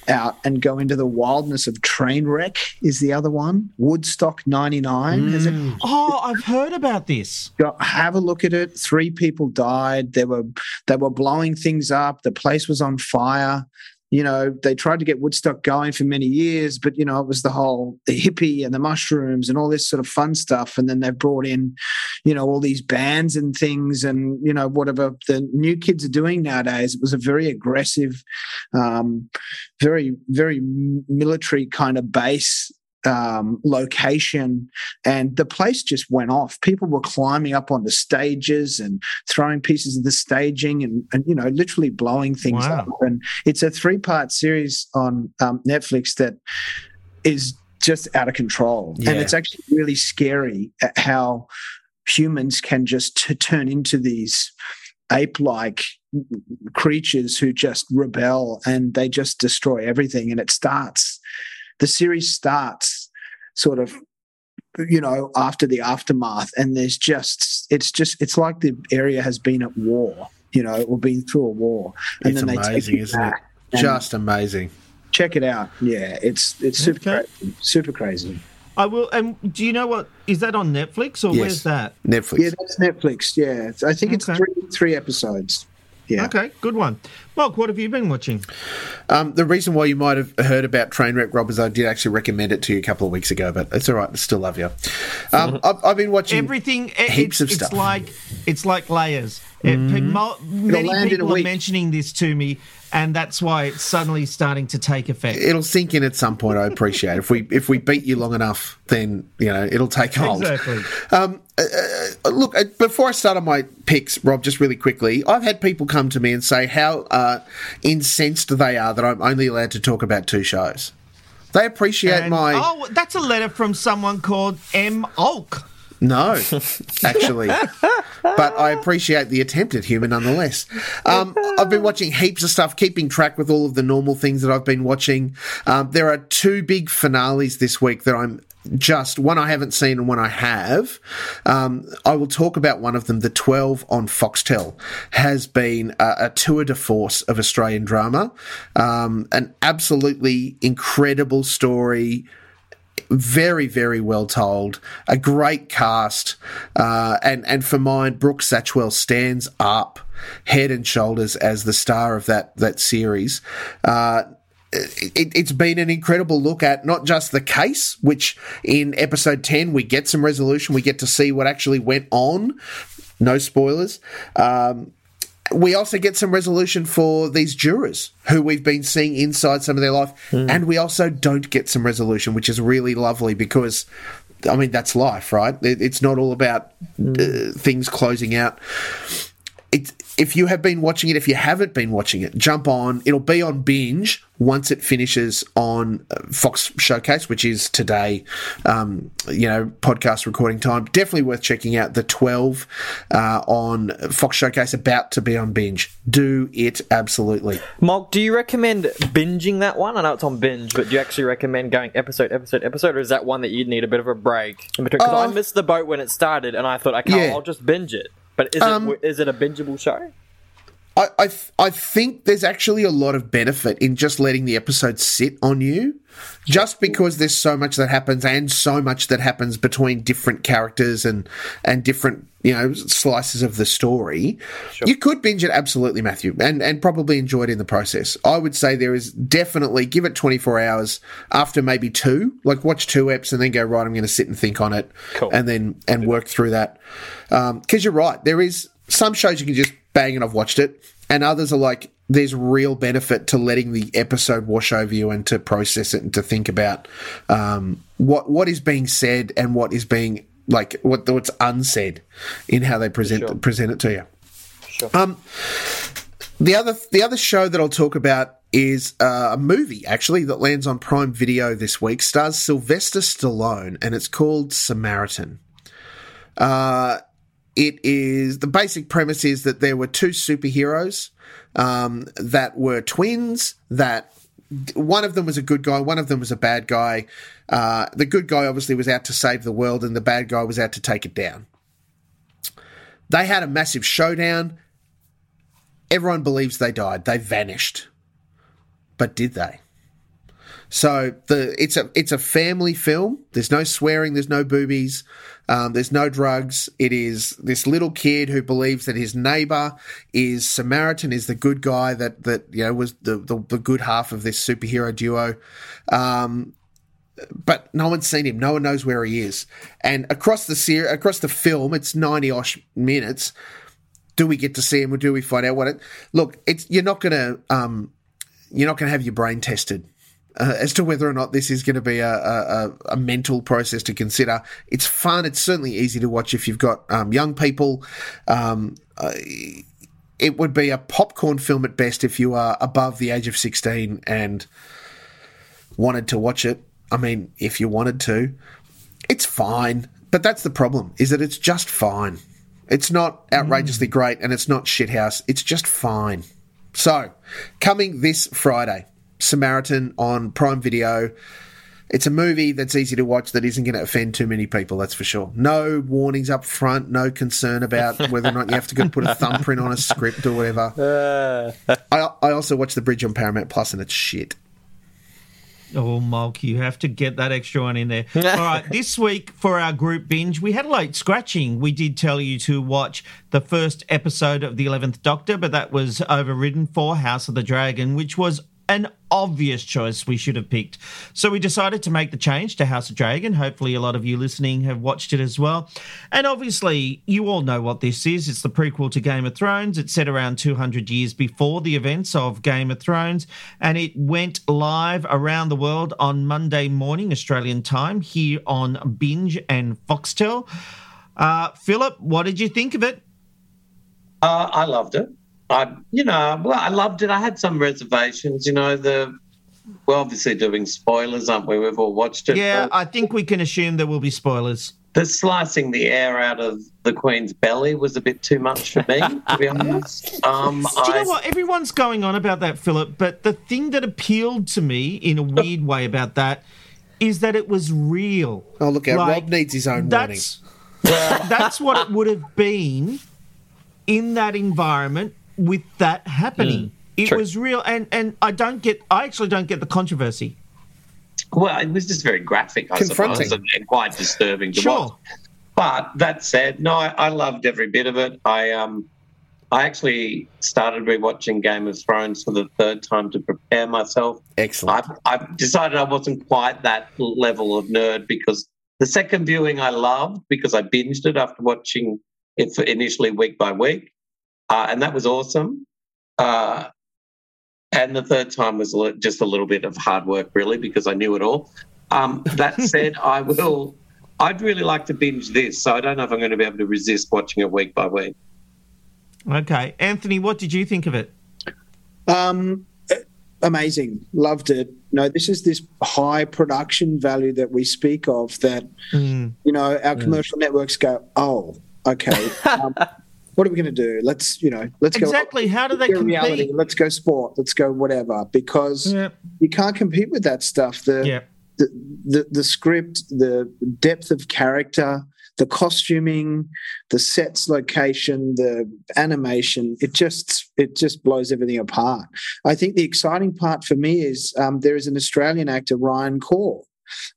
out and go into the wildness of Trainwreck is the other one. Woodstock '99 has it Oh, I've heard about this. Go, have a look at it. Three people died. They were they were blowing things up. The place was on fire. You know, they tried to get Woodstock going for many years, but you know, it was the whole the hippie and the mushrooms and all this sort of fun stuff. And then they brought in, you know, all these bands and things, and you know, whatever the new kids are doing nowadays. It was a very aggressive, um, very very military kind of base um, location, and the place just went off. People were climbing up onto stages and throwing pieces of the staging, and, and you know, literally blowing things Wow. up. And it's a three-part series on um, Netflix that is just out of control, Yeah. and it's actually really scary at how humans can just t- turn into these ape-like creatures who just rebel and they just destroy everything and it starts the series starts sort of you know after the aftermath and there's just it's just it's like the area has been at war you know or been through a war It's they take amazing, isn't it? back. And Just amazing. check it out yeah it's it's super Okay. crazy super crazy I will. And do you know what is that on Netflix or Yes. where's that? Netflix. yeah that's netflix yeah i think it's Okay. three three episodes yeah Okay, good one. Mark, what have you been watching? Um, the reason why you might have heard about Trainwreck, Rob, is I did actually recommend it to you a couple of weeks ago, but it's all right. I still love you. Um, I've, I've been watching Everything. heaps it's, of it's stuff. like it's like layers. Pe- mo- many land in a people are week. mentioning this to me, and that's why it's suddenly starting to take effect. It'll sink in at some point. I appreciate if we if we beat you long enough, then you know it'll take hold. Exactly. Um, uh, uh, look, uh, before I start on my picks, Rob, just really quickly, I've had people come to me and say how uh, incensed they are that I'm only allowed to talk about two shows. They appreciate And- my Oh, that's a letter from someone called M. Olk. No, actually, but I appreciate the attempt at humour nonetheless. Um, I've been watching heaps of stuff, keeping track with all of the normal things that I've been watching. Um, there are two big finales this week that I'm just one I haven't seen and one I have. Um, I will talk about one of them. The 12 on Foxtel has been a, a tour de force of Australian drama. Um, an absolutely incredible story very, very well told. A great cast, uh, and and for mine, Brooke Satchwell stands up head and shoulders as the star of that that series. Uh, it, it's been an incredible look at not just the case, which in episode 10 we get some resolution, we get to see what actually went on. No spoilers. Um, we also get some resolution for these jurors who we've been seeing inside some of their life. And we also don't get some resolution, which is really lovely because, I mean, that's life, right? It, it's not all about uh, things closing out. If you have been watching it, if you haven't been watching it, jump on. It'll be on binge once it finishes on uh, Fox Showcase, which is today. Um, you know, podcast recording time. Definitely worth checking out the 12 uh, on Fox Showcase, about to be on binge. Do it absolutely. Mark, do you recommend binging that one? I know it's on binge, but do you actually recommend going episode, episode, episode, or is that one that you'd need a bit of a break in between? Because Uh, I missed the boat when it started, and I thought, okay, Yeah. I'll just binge it. But is Um, it is it a bingeable show? I, I, th- I think there's actually a lot of benefit in just letting the episode sit on you, just because there's so much that happens and so much that happens between different characters and and different you know slices of the story. You could binge it absolutely, Matthew, and and probably enjoy it in the process. I would say there is definitely give it 24 hours after maybe two, like watch two eps and then go right. I'm going to sit and think on it, and then and work through that. Because you're right, there is some shows you can just bang and I've watched it, and others are like there's real benefit to letting the episode wash over you and to process it and to think about um, what what is being said and what is being like what what's unsaid in how they present present it to you. Um, the other the other show that I'll talk about is uh, a movie actually that lands on Prime Video this week. Stars Sylvester Stallone and it's called Samaritan. Uh, it is the basic premise is that there were two superheroes um, that were twins. That one of them was a good guy, one of them was a bad guy. Uh, the good guy obviously was out to save the world, and the bad guy was out to take it down. They had a massive showdown. Everyone believes they died. They vanished. But did they? So the it's a it's a family film. There's no swearing. There's no boobies. Um, there's no drugs. It is this little kid who believes that his neighbor is Samaritan, is the good guy that that you know was the the, the good half of this superhero duo. Um, but no one's seen him. No one knows where he is. And across the ser- across the film, it's ninety osh minutes. Do we get to see him, or do we find out what it? Look, it's you're not gonna um, you're not gonna have your brain tested uh, as to whether or not this is going to be a, a, a- mental process to consider. It's fun. It's certainly easy to watch if you've got um, young people. Um, uh, it would be a popcorn film at best if you are above the age of 16 and wanted to watch it. I mean, if you wanted to, it's fine. But that's the problem, is that it's just fine. It's not outrageously great and it's not shithouse. It's just fine. So, coming this Friday, Samaritan on Prime Video. It's a movie that's easy to watch that isn't going to offend too many people, that's for sure. No warnings up front, no concern about whether or not you have to go put a thumbprint on a script or whatever. Uh. I, I also watched The Bridge on Paramount Plus and it's shit. Oh, Mulk, you have to get that extra one in there. All right, this week for our group binge, we had a late scratching. We did tell you to watch the first episode of The 11th Doctor, but that was overridden for House of the Dragon, which was an obvious choice we should have picked. So we decided to make the change to House of Dragon. Hopefully, a lot of you listening have watched it as well. And obviously, you all know what this is. It's the prequel to Game of Thrones. It's set around 200 years before the events of Game of Thrones, and it went live around the world on Monday morning, Australian time, here on Binge and Foxtel. Uh, Philip, what did you think of it? Uh, I loved it. I, you know, well, I loved it. I had some reservations. You know, the we're obviously doing spoilers, aren't we? We've all watched it. Yeah, I think we can assume there will be spoilers. the slicing the air out of the Queen's belly was a bit too much for me, to be honest. Um, Do you I, know what? Everyone's going on about that, Philip. But the thing that appealed to me in a weird way about that is that it was real. Oh, look out. Like, Rob needs his own warning. That's that's what it would have been in that environment with that happening. it true. was real, and and I don't get. I actually don't get the controversy. Well, it was just very graphic, I Confronting. suppose, and, and quite disturbing to Sure. watch. But that said, no, I, I loved every bit of it. I um, I actually started rewatching Game of Thrones for the third time to prepare myself. Excellent. I, I decided I wasn't quite that level of nerd because the second viewing I loved because I binged it after watching it for initially week by week, uh, and that was awesome. Uh, and the third time was just a little bit of hard work, really, because I knew it all. Um, that said, I will. I'd really like to binge this, so I don't know if I'm going to be able to resist watching it week by week. Okay, Anthony, what did you think of it? Um, amazing, loved it. No, this is this high production value that we speak of. That Mm. you know, our commercial networks go, oh, okay. um, what are we going to do? Let's, you know, let's go. Exactly. How do they go reality. compete? Let's go sport. Let's go whatever. Because you can't compete with that stuff. The, Yeah. the, the the script, the depth of character, the costuming, the sets location, the animation. It just it just blows everything apart. I think the exciting part for me is um, there is an Australian actor, Ryan Corr.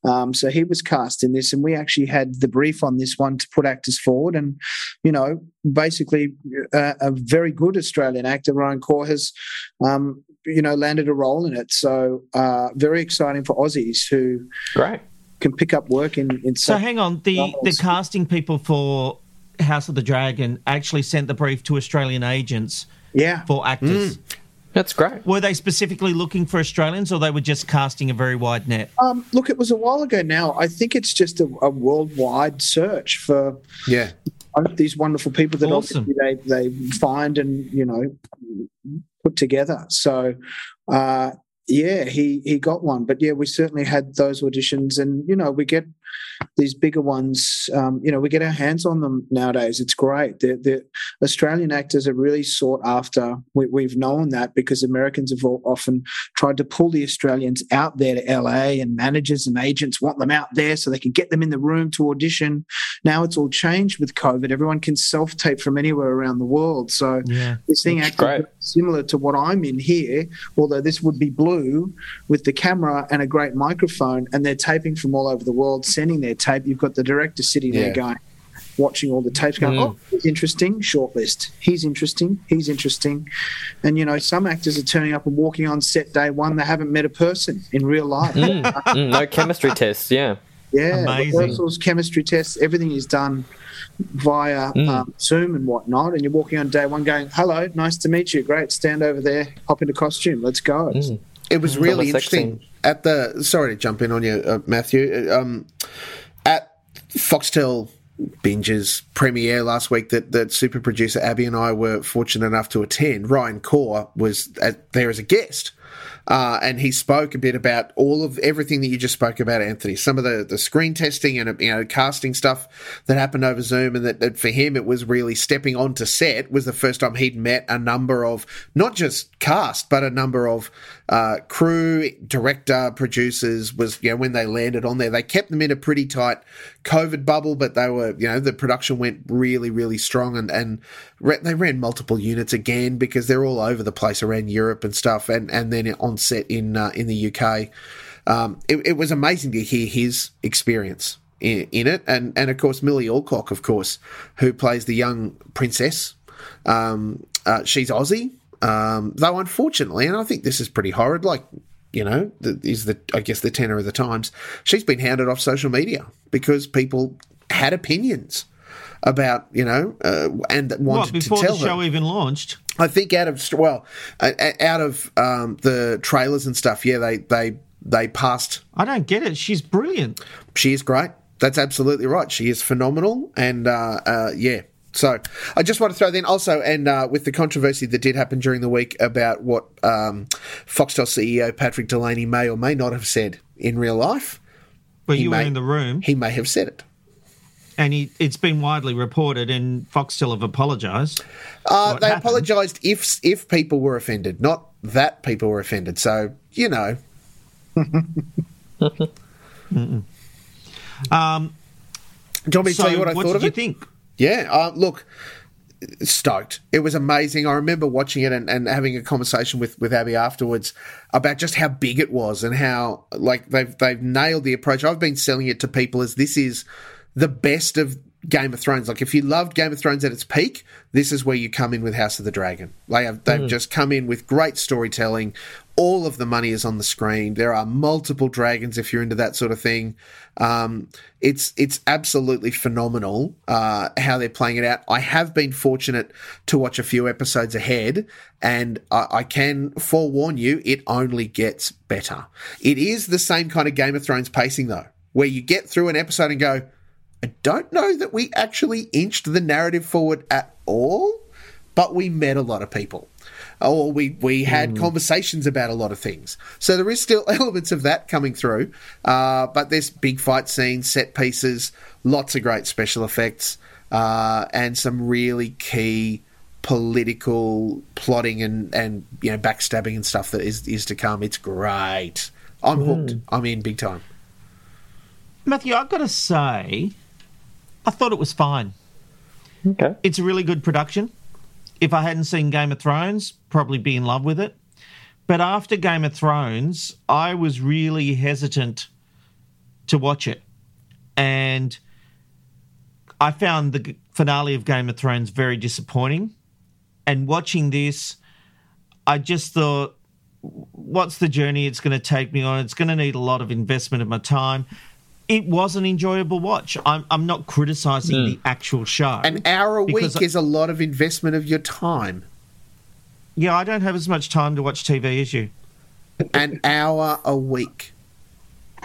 Um, so he was cast in this, and we actually had the brief on this one to put actors forward. And you know, basically, uh, a very good Australian actor, Ryan Corr, has um, you know landed a role in it. So uh, very exciting for Aussies who great can pick up work in. in So hang on, the the casting people for House of the Dragon actually sent the brief to Australian agents. Yeah. For actors. That's great. Were they specifically looking for Australians, or they were just casting a very wide net? Um, look, it was a while ago now. I think it's just a, a worldwide search for yeah these wonderful people that Awesome. they they find and you know put together. So uh, yeah, he he got one, but yeah, we certainly had those auditions, and you know we get these bigger ones. Um, you know, we get our hands on them nowadays. It's great. The, the Australian actors are really sought after. We, we've known that because Americans have all, often tried to pull the Australians out there to LA, and managers and agents want them out there so they can get them in the room to audition. Now it's all changed with COVID. Everyone can self tape from anywhere around the world. So Yeah. you're seeing actors similar to what I'm in here, although this would be blue with the camera and a great microphone, and they're taping from all over the world, sending their tape. You've got the director sitting Yeah. there going, watching all the tapes, going, Mm. "Oh, he's interesting." Shortlist. He's interesting. He's interesting. And you know, some actors are turning up and walking on set day one. They haven't met a person in real life. Mm, mm, no chemistry tests. Yeah. Yeah, Amazing. rehearsals, chemistry tests, everything is done via Mm. um, Zoom and whatnot. And you're walking on day one going, hello, nice to meet you. Great, stand over there, hop into costume, let's go. Mm. It was Mm. really From a interesting at the. Sorry to jump in on you, uh, Matthew. Um, at Foxtel binges premiere last week that that super producer Abby and I were fortunate enough to attend. Ryan Corr was at, there as a guest. Uh, and he spoke a bit about all of everything that you just spoke about, Anthony. Some of the, the screen testing and you know casting stuff that happened over Zoom, and that, that for him it was really stepping onto set was the first time he'd met a number of not just cast but a number of uh, crew, director, producers. Was you know when they landed on there, they kept them in a pretty tight COVID bubble, but they were you know the production went really really strong and and re- they ran multiple units again because they're all over the place around Europe and stuff, and and then on set in uh, in the UK. Um, it, it was amazing to hear his experience in, it, and and of course Millie Alcock, of course, who plays the young princess. Um, uh, she's Aussie, um, though unfortunately, and I think this is pretty horrid. Like you know, the, is the I guess the tenor of the times. She's been hounded off social media because people had opinions about you know uh, and What, wanted before to tell the show her. even launched? I think out of well, uh, out of um, the trailers and stuff, yeah, they they they passed. I don't get it. She's brilliant. She is great. That's absolutely right. She is phenomenal, and uh, uh, yeah. So I just want to throw then also, and uh, with the controversy that did happen during the week about what um, Foxtel CEO Patrick Delaney may or may not have said in real life, But He you were may- in the room, he may have said it. and he, it's been widely reported, and Foxtel have apologised. Uh, they apologised if if people were offended, not that people were offended. So you know, Um, do you want me to so tell you what I thought what thought did of you think? Yeah, uh, look, stoked. It was amazing. I remember watching it and, and having a conversation with, with Abby afterwards about just how big it was and how like they've they've nailed the approach. I've been selling it to people as this is the best of Game of Thrones. Like if you loved Game of Thrones at its peak, this is where you come in with House of the Dragon. They have they've just come in with great storytelling. All of the money is on the screen. There are multiple dragons if you're into that sort of thing. Um, it's it's absolutely phenomenal uh, how they're playing it out. I have been fortunate to watch a few episodes ahead, and I, I can forewarn you, it only gets better. It is the same kind of Game of Thrones pacing though, where you get through an episode and go, I don't know that we actually inched the narrative forward at all, but we met a lot of people. Or we, we had Mm. conversations about a lot of things. So there is still elements of that coming through. Uh, but there's big fight scenes, set pieces, lots of great special effects, uh, and some really key political plotting and, and you know backstabbing and stuff that is is to come. It's great. I'm hooked. I'm in big time. Matthew, I've got to say, I thought it was fine. Okay. It's a really good production. If I hadn't seen Game of Thrones, probably be in love with it. But after Game of Thrones, I was really hesitant to watch it. And I found the finale of Game of Thrones very disappointing. And watching this, I just thought, what's the journey it's going to take me on? It's going to need a lot of investment of my time. It was an enjoyable watch. I'm, I'm not criticizing the mm. actual show. An hour a because week is a lot of investment of your time. Yeah, I don't have as much time to watch TV as you. An hour a week.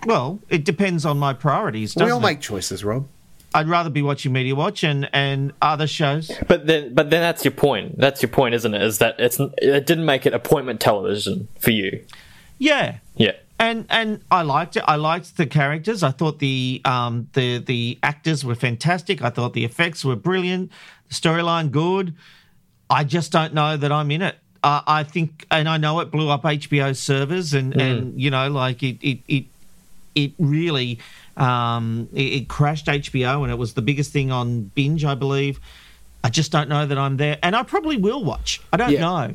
Well, it depends on my priorities. We Doesn't all it? make choices, Rob. I'd rather be watching Media Watch and, and other shows. But then, but then that's your point. That's your point, isn't it? Is that it's it didn't make it appointment television for you? Yeah, Yeah. And and I liked it. I liked the characters. I thought the um the the actors were fantastic. I thought the effects were brilliant. The storyline good. I just don't know that I'm in it. Uh, I think, and I know it blew up HBO servers, and and you know, like it it it it really um it, it crashed HBO, and it was the biggest thing on binge, I believe. I just don't know that I'm there, and I probably will watch. I don't Yeah. know.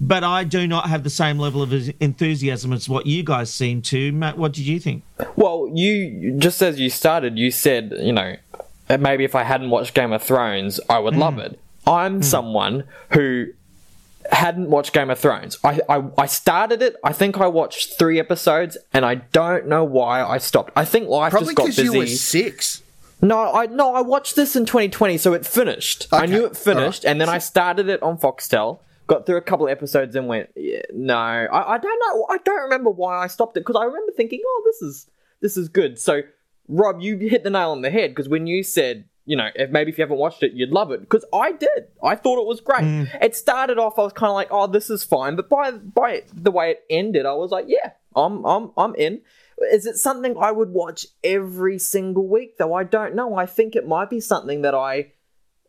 But I do not have the same level of enthusiasm as what you guys seem to. Matt, what did you think? Well, you just as you started, you said, you know, maybe if I hadn't watched Game of Thrones, I would love mm. it. I'm mm. someone who hadn't watched Game of Thrones. I, I I started it. I think I watched three episodes, and I don't know why I stopped. I think life Probably just got because busy. you were six. No, I no, I watched this in 2020, so it finished. I knew it finished, alright. and then I started it on Foxtel. Got through a couple of episodes and went, yeah, no, I, I don't know. I don't remember why I stopped it because I remember thinking, oh, this is this is good. So, Rob, you hit the nail on the head because when you said, you know, if maybe if you haven't watched it, you'd love it because I did. I thought it was great. Mm. It started off, I was kind of like, oh, this is fine, but by by the way it ended, I was like, yeah, I'm I'm I'm in. Is it something I would watch every single week though? I don't know. I think it might be something that I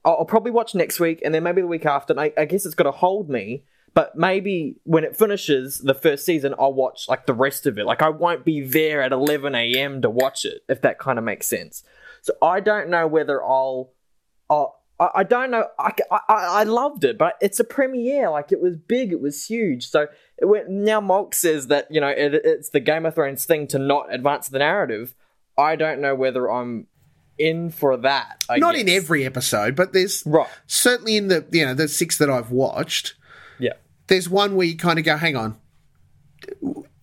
I'll I'll probably watch next week and then maybe the week after. And I, I guess it's got to hold me. But maybe when it finishes the first season, I'll watch like the rest of it. Like I won't be there at 11 a.m. to watch it, if that kind of makes sense. So I don't know whether I'll. I'll I I don't know. I, I, I loved it, but it's a premiere. Like it was big, it was huge. So it went, now Malk says that you know it, it's the Game of Thrones thing to not advance the narrative. I don't know whether I'm in for that. I Not guess. in every episode, but there's Right. certainly in the you know the six that I've watched. Yeah. There's one where you kind of go, hang on,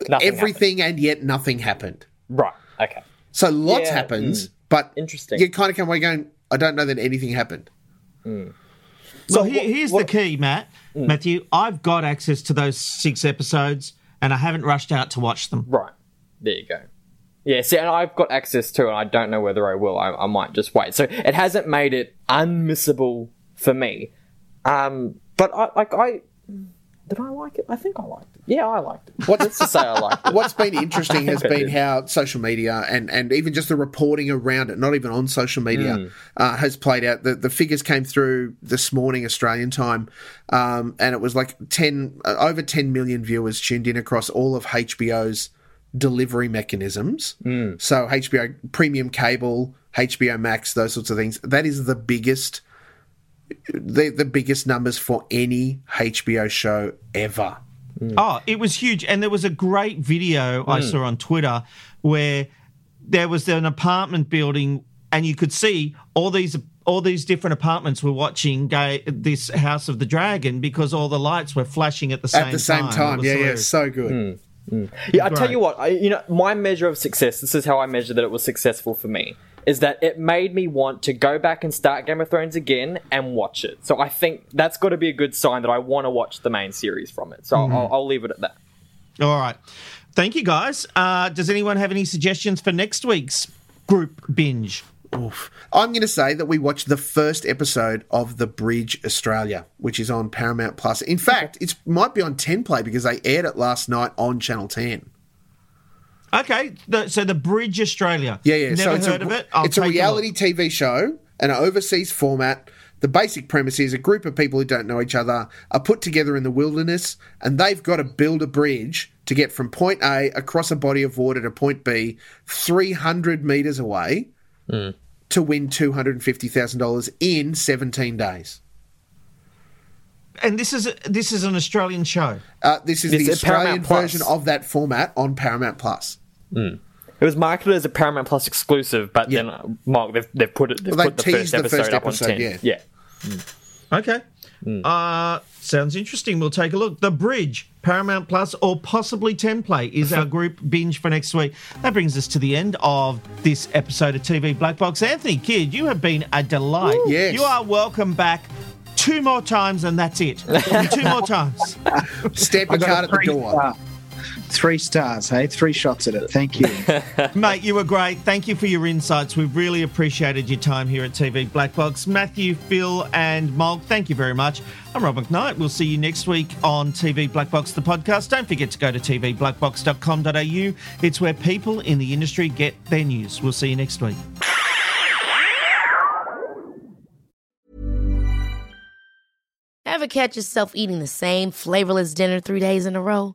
Nothing everything and yet nothing happened. Right. Okay. So lots Yeah, happens, mm. but Interesting. you kind of come away going, I don't know that anything happened. So here, here's the key, Matt. Matthew, I've got access to those six episodes, and I haven't rushed out to watch them. Right. There you go. Yeah, see, and I've got access to it, and I don't know whether I will. I, I might just wait. So it hasn't made it unmissable for me. Um, but I like I did I like it? I think I liked it. Yeah, I liked it. What's Let's just say I liked it. What's been interesting has been how social media and, and even just the reporting around it, not even on social media, Mm. uh, has played out. The, the figures came through this morning, Australian time, um, and it was like 10, uh, over 10 million viewers tuned in across all of HBO's delivery mechanisms. Mm. So HBO premium cable, HBO Max, those sorts of things. That is the biggest, the, the biggest numbers for any HBO show ever. Oh, it was huge. And there was a great video I Mm. saw on Twitter where there was an apartment building and you could see all these all these different apartments were watching ga- this House of the Dragon because all the lights were flashing at the same At the same time. time, It was yeah, yeah, so good. Yeah, I tell you what, I, you know, my measure of success. This is how I measure that it was successful for me. Is that it made me want to go back and start Game of Thrones again and watch it. So I think that's got to be a good sign that I want to watch the main series from it. So Mhm. I'll, I'll leave it at that. All right. Thank you, guys. Uh, does anyone have any suggestions for next week's group binge? Oof. I'm going to say that we watched the first episode of The Bridge Australia, which is on Paramount Plus. In fact, it might be on 10 Play because they aired it last night on Channel 10. Okay, the, so the Bridge Australia. Yeah, yeah. Never so it's heard a, of it. I'll it's a reality look. TV show, and an overseas format. The basic premise is a group of people who don't know each other are put together in the wilderness, and they've got to build a bridge to get from point A across a body of water to point B, 300 metres away, hmm. To win $250,000 in 17 days. And this is this is an Australian show. Uh, this is It's the Australian version of that format on Paramount Plus. It was marketed as a Paramount Plus exclusive, but then uh, Mark they've, they've put it they've Well, they put the first the episode first up episode, on ten. yeah. Okay. Uh, sounds interesting. We'll take a look. The Bridge, Paramount Plus, or possibly 10 Play is our group binge for next week. That brings us to the end of this episode of TV Black Box. Anthony Kidd, you have been a delight. Yes. You are welcome back two more times, and that's it. two more times. Stamp I a got card at the door. star. Three stars, hey? Three shots at it. Thank you. Mate, you were great. Thank you for your insights. We've really appreciated your time here at TV Black Box. Matthew, Phil, and Mulk, thank you very much. I'm Rob McKnight. We'll see you next week on TV Black Box, the podcast. Don't forget to go to tvblackbox.com.au. It's where people in the industry get their news. We'll see you next week. Ever catch yourself eating the same flavorless dinner three days in a row?